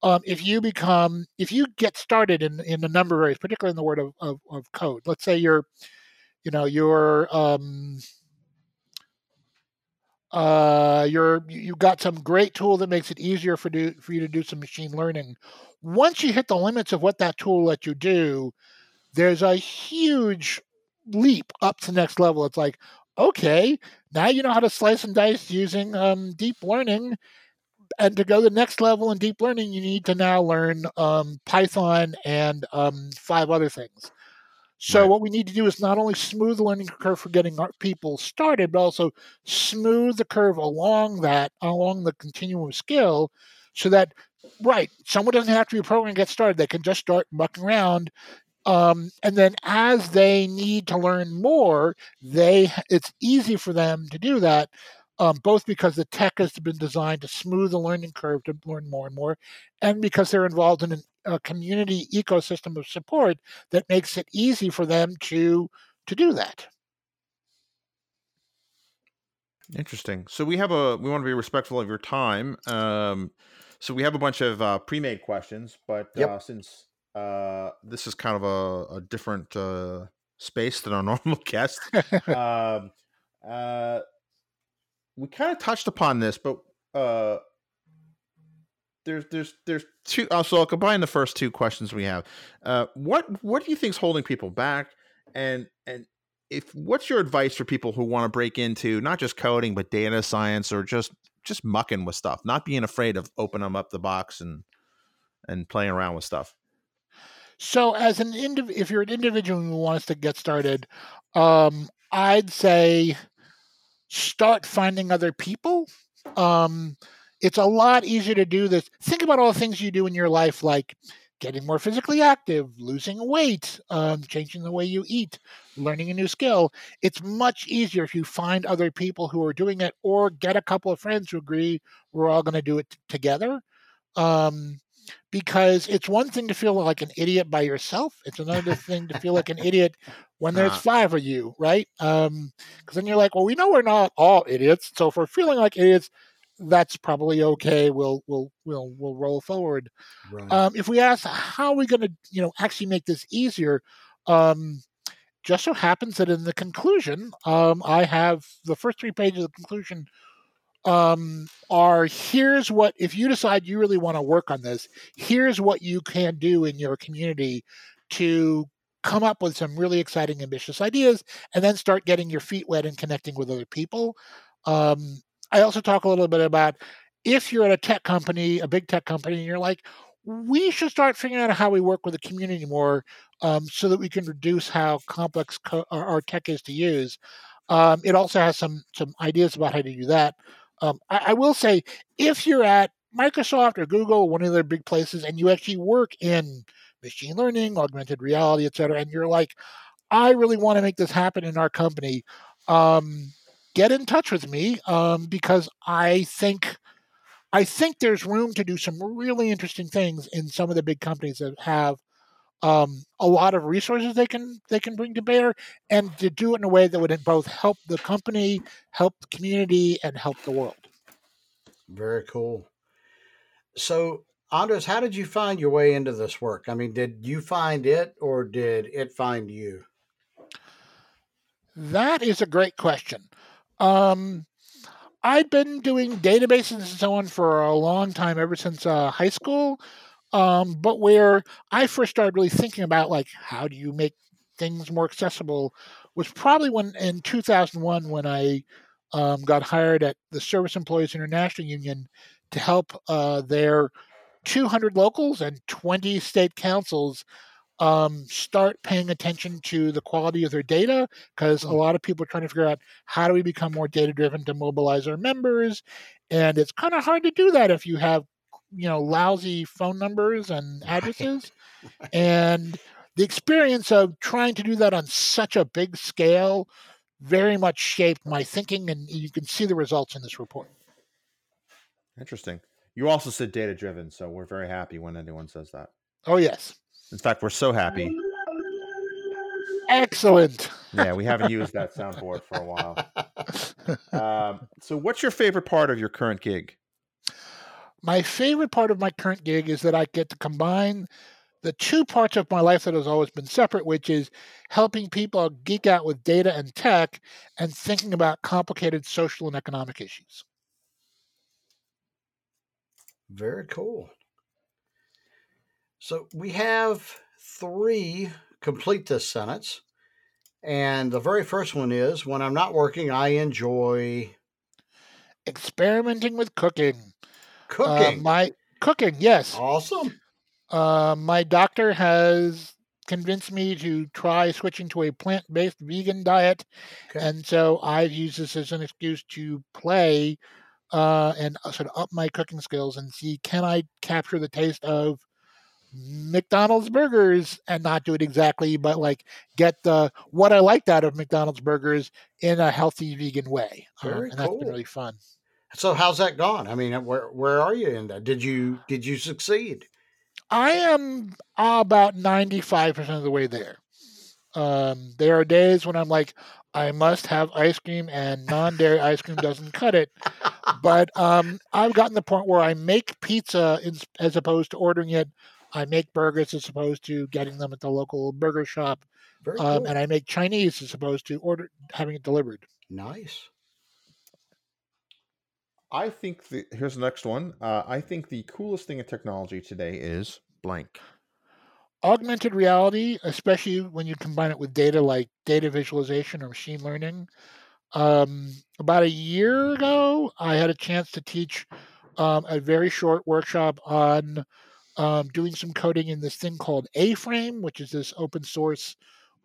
um, if you become, if you get started in in a number of areas, particularly in the world of, of, of code. Let's say you're, you know, you're um, uh, you're you- you've got some great tool that makes it easier for do for you to do some machine learning. Once you hit the limits of what that tool lets you do, there's a huge leap up to next level. It's like, okay, now you know how to slice and dice using um, deep learning. And to go to the next level in deep learning, you need to now learn um, Python and um, five other things. So
Right.
what we need to do is not only smooth the learning curve for getting our people started, but also smooth the curve along that, along the continuum of skill, so that right, someone doesn't have to be a programmer to get started. They can just start mucking around um, and then as they need to learn more, they it's easy for them to do that, um, both because the tech has been designed to smooth the learning curve to learn more and more, and because they're involved in an, a community ecosystem of support that makes it easy for them to to do that.
Interesting. So we have a we want to be respectful of your time. Um, so we have a bunch of uh, pre-made questions, but
Yep.
uh, since uh, this is kind of a, a different uh, space than our normal guest, um, uh, we kind of touched upon this, but uh, there's there's there's two. Uh, so I'll combine the first two questions we have. Uh, what what do you think is holding people back, and and if what's your advice for people who want to break into not just coding but data science or just just mucking with stuff, not being afraid of opening them up the box and and playing around with stuff.
So, as an indiv- if you're an individual who wants to get started, um, I'd say start finding other people. Um, it's a lot easier to do this. Think about all the things you do in your life, like getting more physically active, losing weight, um, changing the way you eat, learning a new skill. It's much easier if you find other people who are doing it or get a couple of friends who agree we're all going to do it t- together. Um, because it's one thing to feel like an idiot by yourself. It's another thing to feel like an idiot when there's
Ah.
five of you, right? Um, because then you're like, well, we know we're not all idiots. So if we're feeling like idiots, that's probably okay. We'll we'll we'll we'll roll forward.
Right.
Um, if we ask how are we going to, you know, actually make this easier, um, just so happens that in the conclusion, um, I have the first three pages of the conclusion um, are here's what if you decide you really want to work on this, here's what you can do in your community to come up with some really exciting, ambitious ideas, and then start getting your feet wet and connecting with other people. Um, I also talk a little bit about if you're at a tech company, a big tech company, and you're like, we should start figuring out how we work with the community more um, so that we can reduce how complex co- our, our tech is to use. Um, it also has some some ideas about how to do that. Um, I, I will say, if you're at Microsoft or Google, one of their big places, and you actually work in machine learning, augmented reality, et cetera, and you're like, I really want to make this happen in our company, um, get in touch with me um, because I think I think there's room to do some really interesting things in some of the big companies that have um, a lot of resources they can they can bring to bear, and to do it in a way that would both help the company, help the community, and help the world.
Very cool. So, Andres, how did you find your way into this work? I mean, did you find it or did it find you?
That is a great question. Um, I'd been doing databases and so on for a long time, ever since uh, high school. Um, but where I first started really thinking about like how do you make things more accessible was probably when in 2001 when I um, got hired at the Service Employees International Union to help uh, their 200 locals and 20 state councils um, start paying attention to the quality of their data because a
Mm.
lot of people are trying to figure out how do we become more data driven to mobilize our members and it's kind of hard to do that if you have you know lousy phone numbers and addresses and the experience of trying to do that on such a big scale very much shaped my thinking and you can see the results in this report
Interesting. You also said data driven, so we're very happy when anyone says that.
oh yes
In fact, we're so happy.
excellent
Yeah, we haven't used that soundboard for a while. Um, so, what's your favorite part of your current gig?
My favorite part of my current gig is that I get to combine the two parts of my life that has always been separate, which is helping people geek out with data and tech and thinking about complicated social and economic issues.
Very cool. So, we have three complete this sentence. And the very first one is when I'm not working, I enjoy
Experimenting with cooking. Uh, my cooking, yes.
awesome.
Uh, my doctor has convinced me to try switching to a plant-based vegan diet,
Okay.
and so I've used this as an excuse to play uh, and uh, sort of up my cooking skills and see can I capture the taste of McDonald's burgers and not do it exactly, but like get the what I liked out of McDonald's burgers in a healthy vegan way, Um,
Very
and that's been really fun.
So how's that gone? I mean, where where are you in that? Did you did you succeed?
I am about ninety-five percent of the way there. Um, there are days when I'm like, I must have ice cream, and non-dairy ice cream doesn't cut it. But um, I've gotten the point where I make pizza in, as opposed to ordering it. I make burgers as opposed to getting them at the local burger shop, um,
cool.
and I make Chinese as opposed to order having it delivered.
nice.
I think the here's the next one. Uh, I think the coolest thing in technology today is blank.
augmented reality, especially when you combine it with data like data visualization or machine learning. Um, about a year ago, I had a chance to teach um, a very short workshop on um, doing some coding in this thing called A-Frame, which is this open source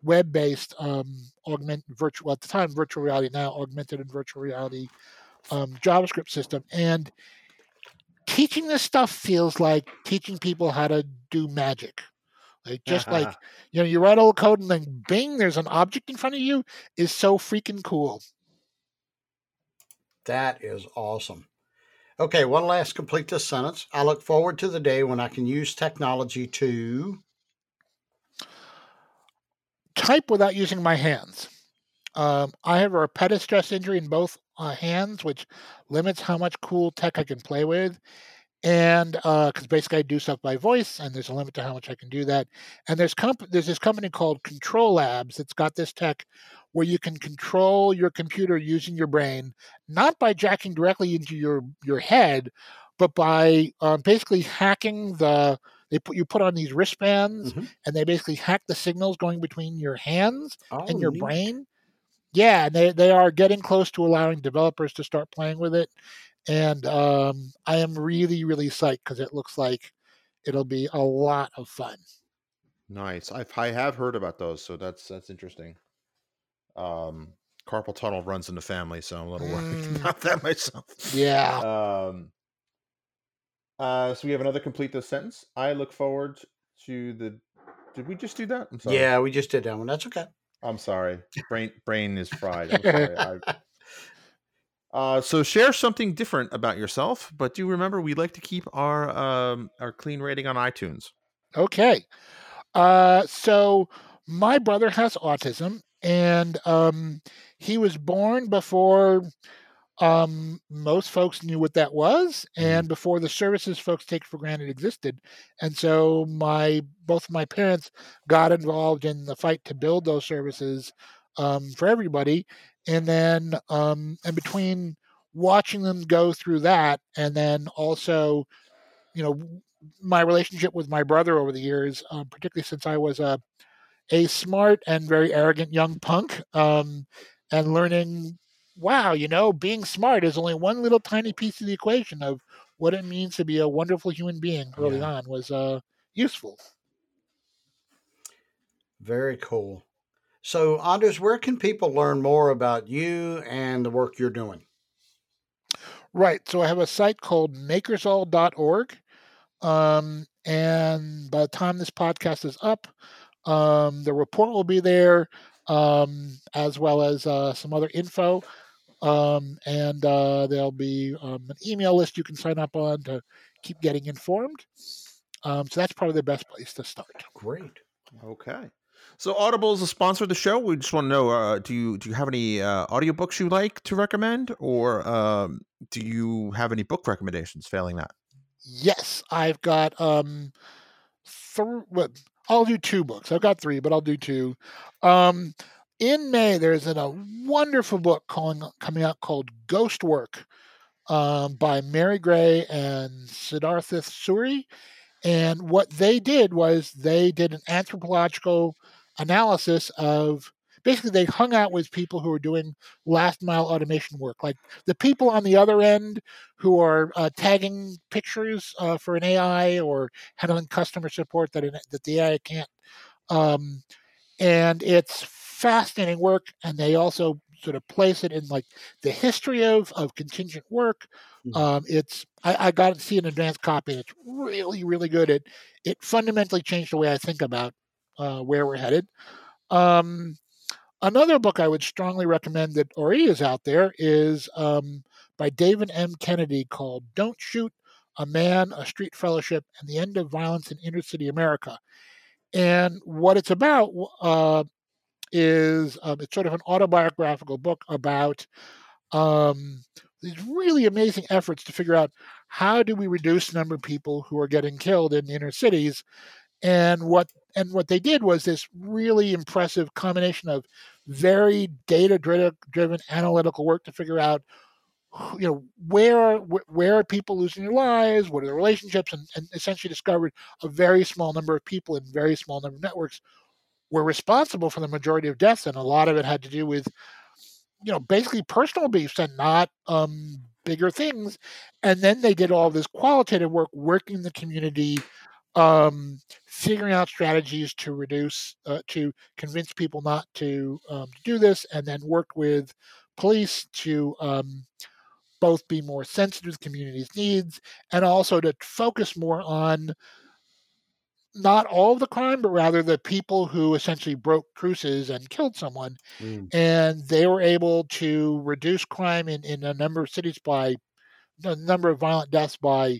web-based um, augment virtual at the time virtual reality now augmented and virtual reality um, JavaScript system and teaching this stuff feels like teaching people how to do magic like just like you know, you write all the code and then bing, there's an object in front of you is so freaking cool.
That is awesome. Okay, one last complete this sentence. I look forward to the day when I can use technology to.
Type without using my hands. Um, I have a repetitive stress injury in both uh, hands, which limits how much cool tech I can play with. And because basically I do stuff by voice, and there's a limit to how much I can do that. And there's comp- there's this company called Control Labs that's got this tech where you can control your computer using your brain, not by jacking directly into your your head, but by um, basically hacking the. They put you put on these wristbands,
Mhm.
and they basically hack the signals going between your hands
Oh,
and your
neat.
brain. Yeah, and they, they are getting close to allowing developers to start playing with it. And um, I am really, really psyched because it looks like it'll be a lot of fun.
Nice. I've I have heard about those, so that's that's interesting. Um, carpal tunnel runs in the family, so I'm a little worried
Mm.
about that myself.
Yeah.
Um. Uh, so we have another complete this sentence. I look forward to the. Did we just do that? I'm sorry.
Yeah, we just did that one. That's okay.
I'm sorry. Brain brain is fried. I'm sorry. Uh, so share something different about yourself, but do remember we like to keep our um our clean rating on iTunes.
Okay. Uh, so my brother has autism, and um, he was born before um, most folks knew what that was, and before the services folks take for granted existed. And so my both my parents got involved in the fight to build those services um, for everybody, and then um, and between watching them go through that, and then also, you know, my relationship with my brother over the years, um, particularly since I was a a smart and very arrogant young punk, um, and learning, wow, you know, being smart is only one little tiny piece of the equation of what it means to be a wonderful human being. Early
Yeah.
on was uh, useful.
Very cool. So, Anders, where can people learn more about you and the work you're doing?
Right. So I have a site called makersall.org. Um, and by the time this podcast is up, um, the report will be there, um, as well as uh, some other info. Um, and uh, there'll be um, an email list you can sign up on to keep getting informed. Um, so that's probably the best place to start.
Great.
Okay. So Audible is a sponsor of the show. We just want to know: uh, do you do you have any uh, audiobooks you like to recommend, or um, do you have any book recommendations? Failing that,
Yes, I've got um three. Well, I'll do two books. I've got three, but I'll do two. Um, in May, there's a wonderful book calling, coming out called Ghost Work um, by Mary Gray and Siddhartha Suri. And what they did was they did an anthropological analysis of basically they hung out with people who were doing last mile automation work, like the people on the other end who are uh, tagging pictures uh, for an AI or handling customer support that an, that the AI can't. Um, and it's fascinating work, and they also sort of place it in like the history of of contingent work.
Mhm.
Um, it's I, I got to see an advanced copy. And it's really really good. It it fundamentally changed the way I think about uh, where we're headed. Um, another book I would strongly recommend that already is out there is um, by David M. Kennedy called "Don't Shoot: A Man, a Street Fellowship, and the End of Violence in Inner City America." And what it's about, uh, is um, it's sort of an autobiographical book about um, these really amazing efforts to figure out how do we reduce the number of people who are getting killed in inner cities and what and what they did was this really impressive combination of very data driven analytical work to figure out you know where where are people losing their lives what are the relationships and, and essentially discovered a very small number of people in very small number of networks were responsible for the majority of deaths and a lot of it had to do with you know basically personal beefs and not um, bigger things. And then they did all this qualitative work working the community um, figuring out strategies to reduce uh, to convince people not to, um, do this and then worked with police to um, both be more sensitive to the community's needs and also to focus more on not all of the crime, but rather the people who essentially broke truces and killed someone. Mm. And they were able to reduce crime in, in a number of cities by the number of violent deaths by,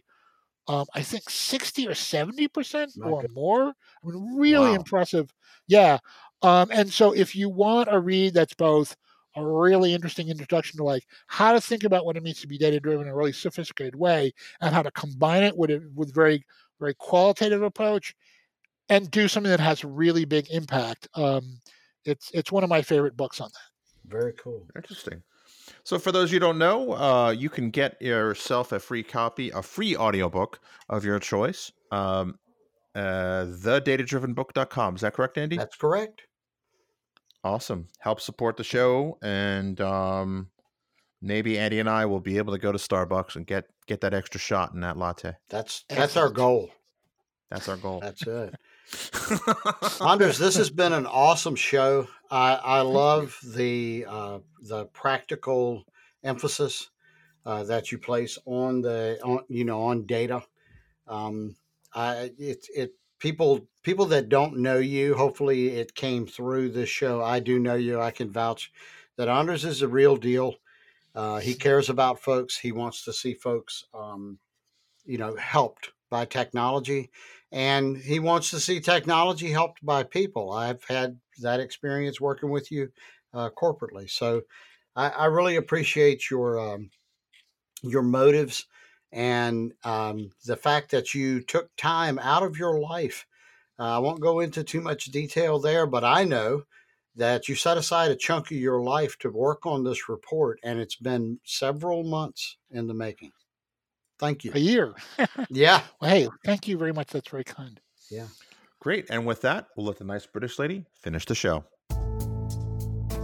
um, I think, 60 or 70% or more. I mean, really wow. impressive. Yeah. Um, and so if you want a read that's both a really interesting introduction to like how to think about what it means to be data driven in a really sophisticated way and how to combine it with with very very qualitative approach and do something that has really big impact. Um, it's it's one of my favorite books on that.
Very cool.
Interesting. So for those you don't know, uh, you can get yourself a free copy, a free audiobook of your choice. Um, uh, thedatadrivenbook.com. Is that correct, Andy?
That's correct.
Awesome. Help support the show, and um, maybe Andy and I will be able to go to Starbucks and get get that extra shot in that latte.
That's that's our goal.
That's our goal.
That's it. Anders, this has been an awesome show. I, I love the uh, the practical emphasis uh, that you place on the on you know on data. Um, I it it people people that don't know you, hopefully it came through this show. I do know you. I can vouch that Anders is a real deal. Uh, he cares about folks. He wants to see folks, um, you know, helped by technology, and he wants to see technology helped by people. I've had that experience working with you uh, corporately, so I, I, really appreciate your um, your motives and um, the fact that you took time out of your life. Uh, I won't go into too much detail there, but I know that you set aside a chunk of your life to work on this report, and it's been several months in the making. Thank you.
A year.
yeah.
Well, hey, thank you very much. That's very kind.
Yeah.
Great. And with that, we'll let the nice British lady finish the show.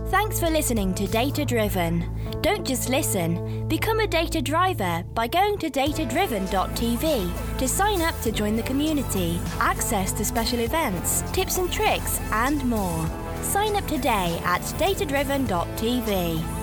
Thanks for listening to Data Driven. Don't just listen, become a data driver by going to datadriven.tv to sign up to join the community, access to special events, tips and tricks, and more. Sign up today at datadriven.tv.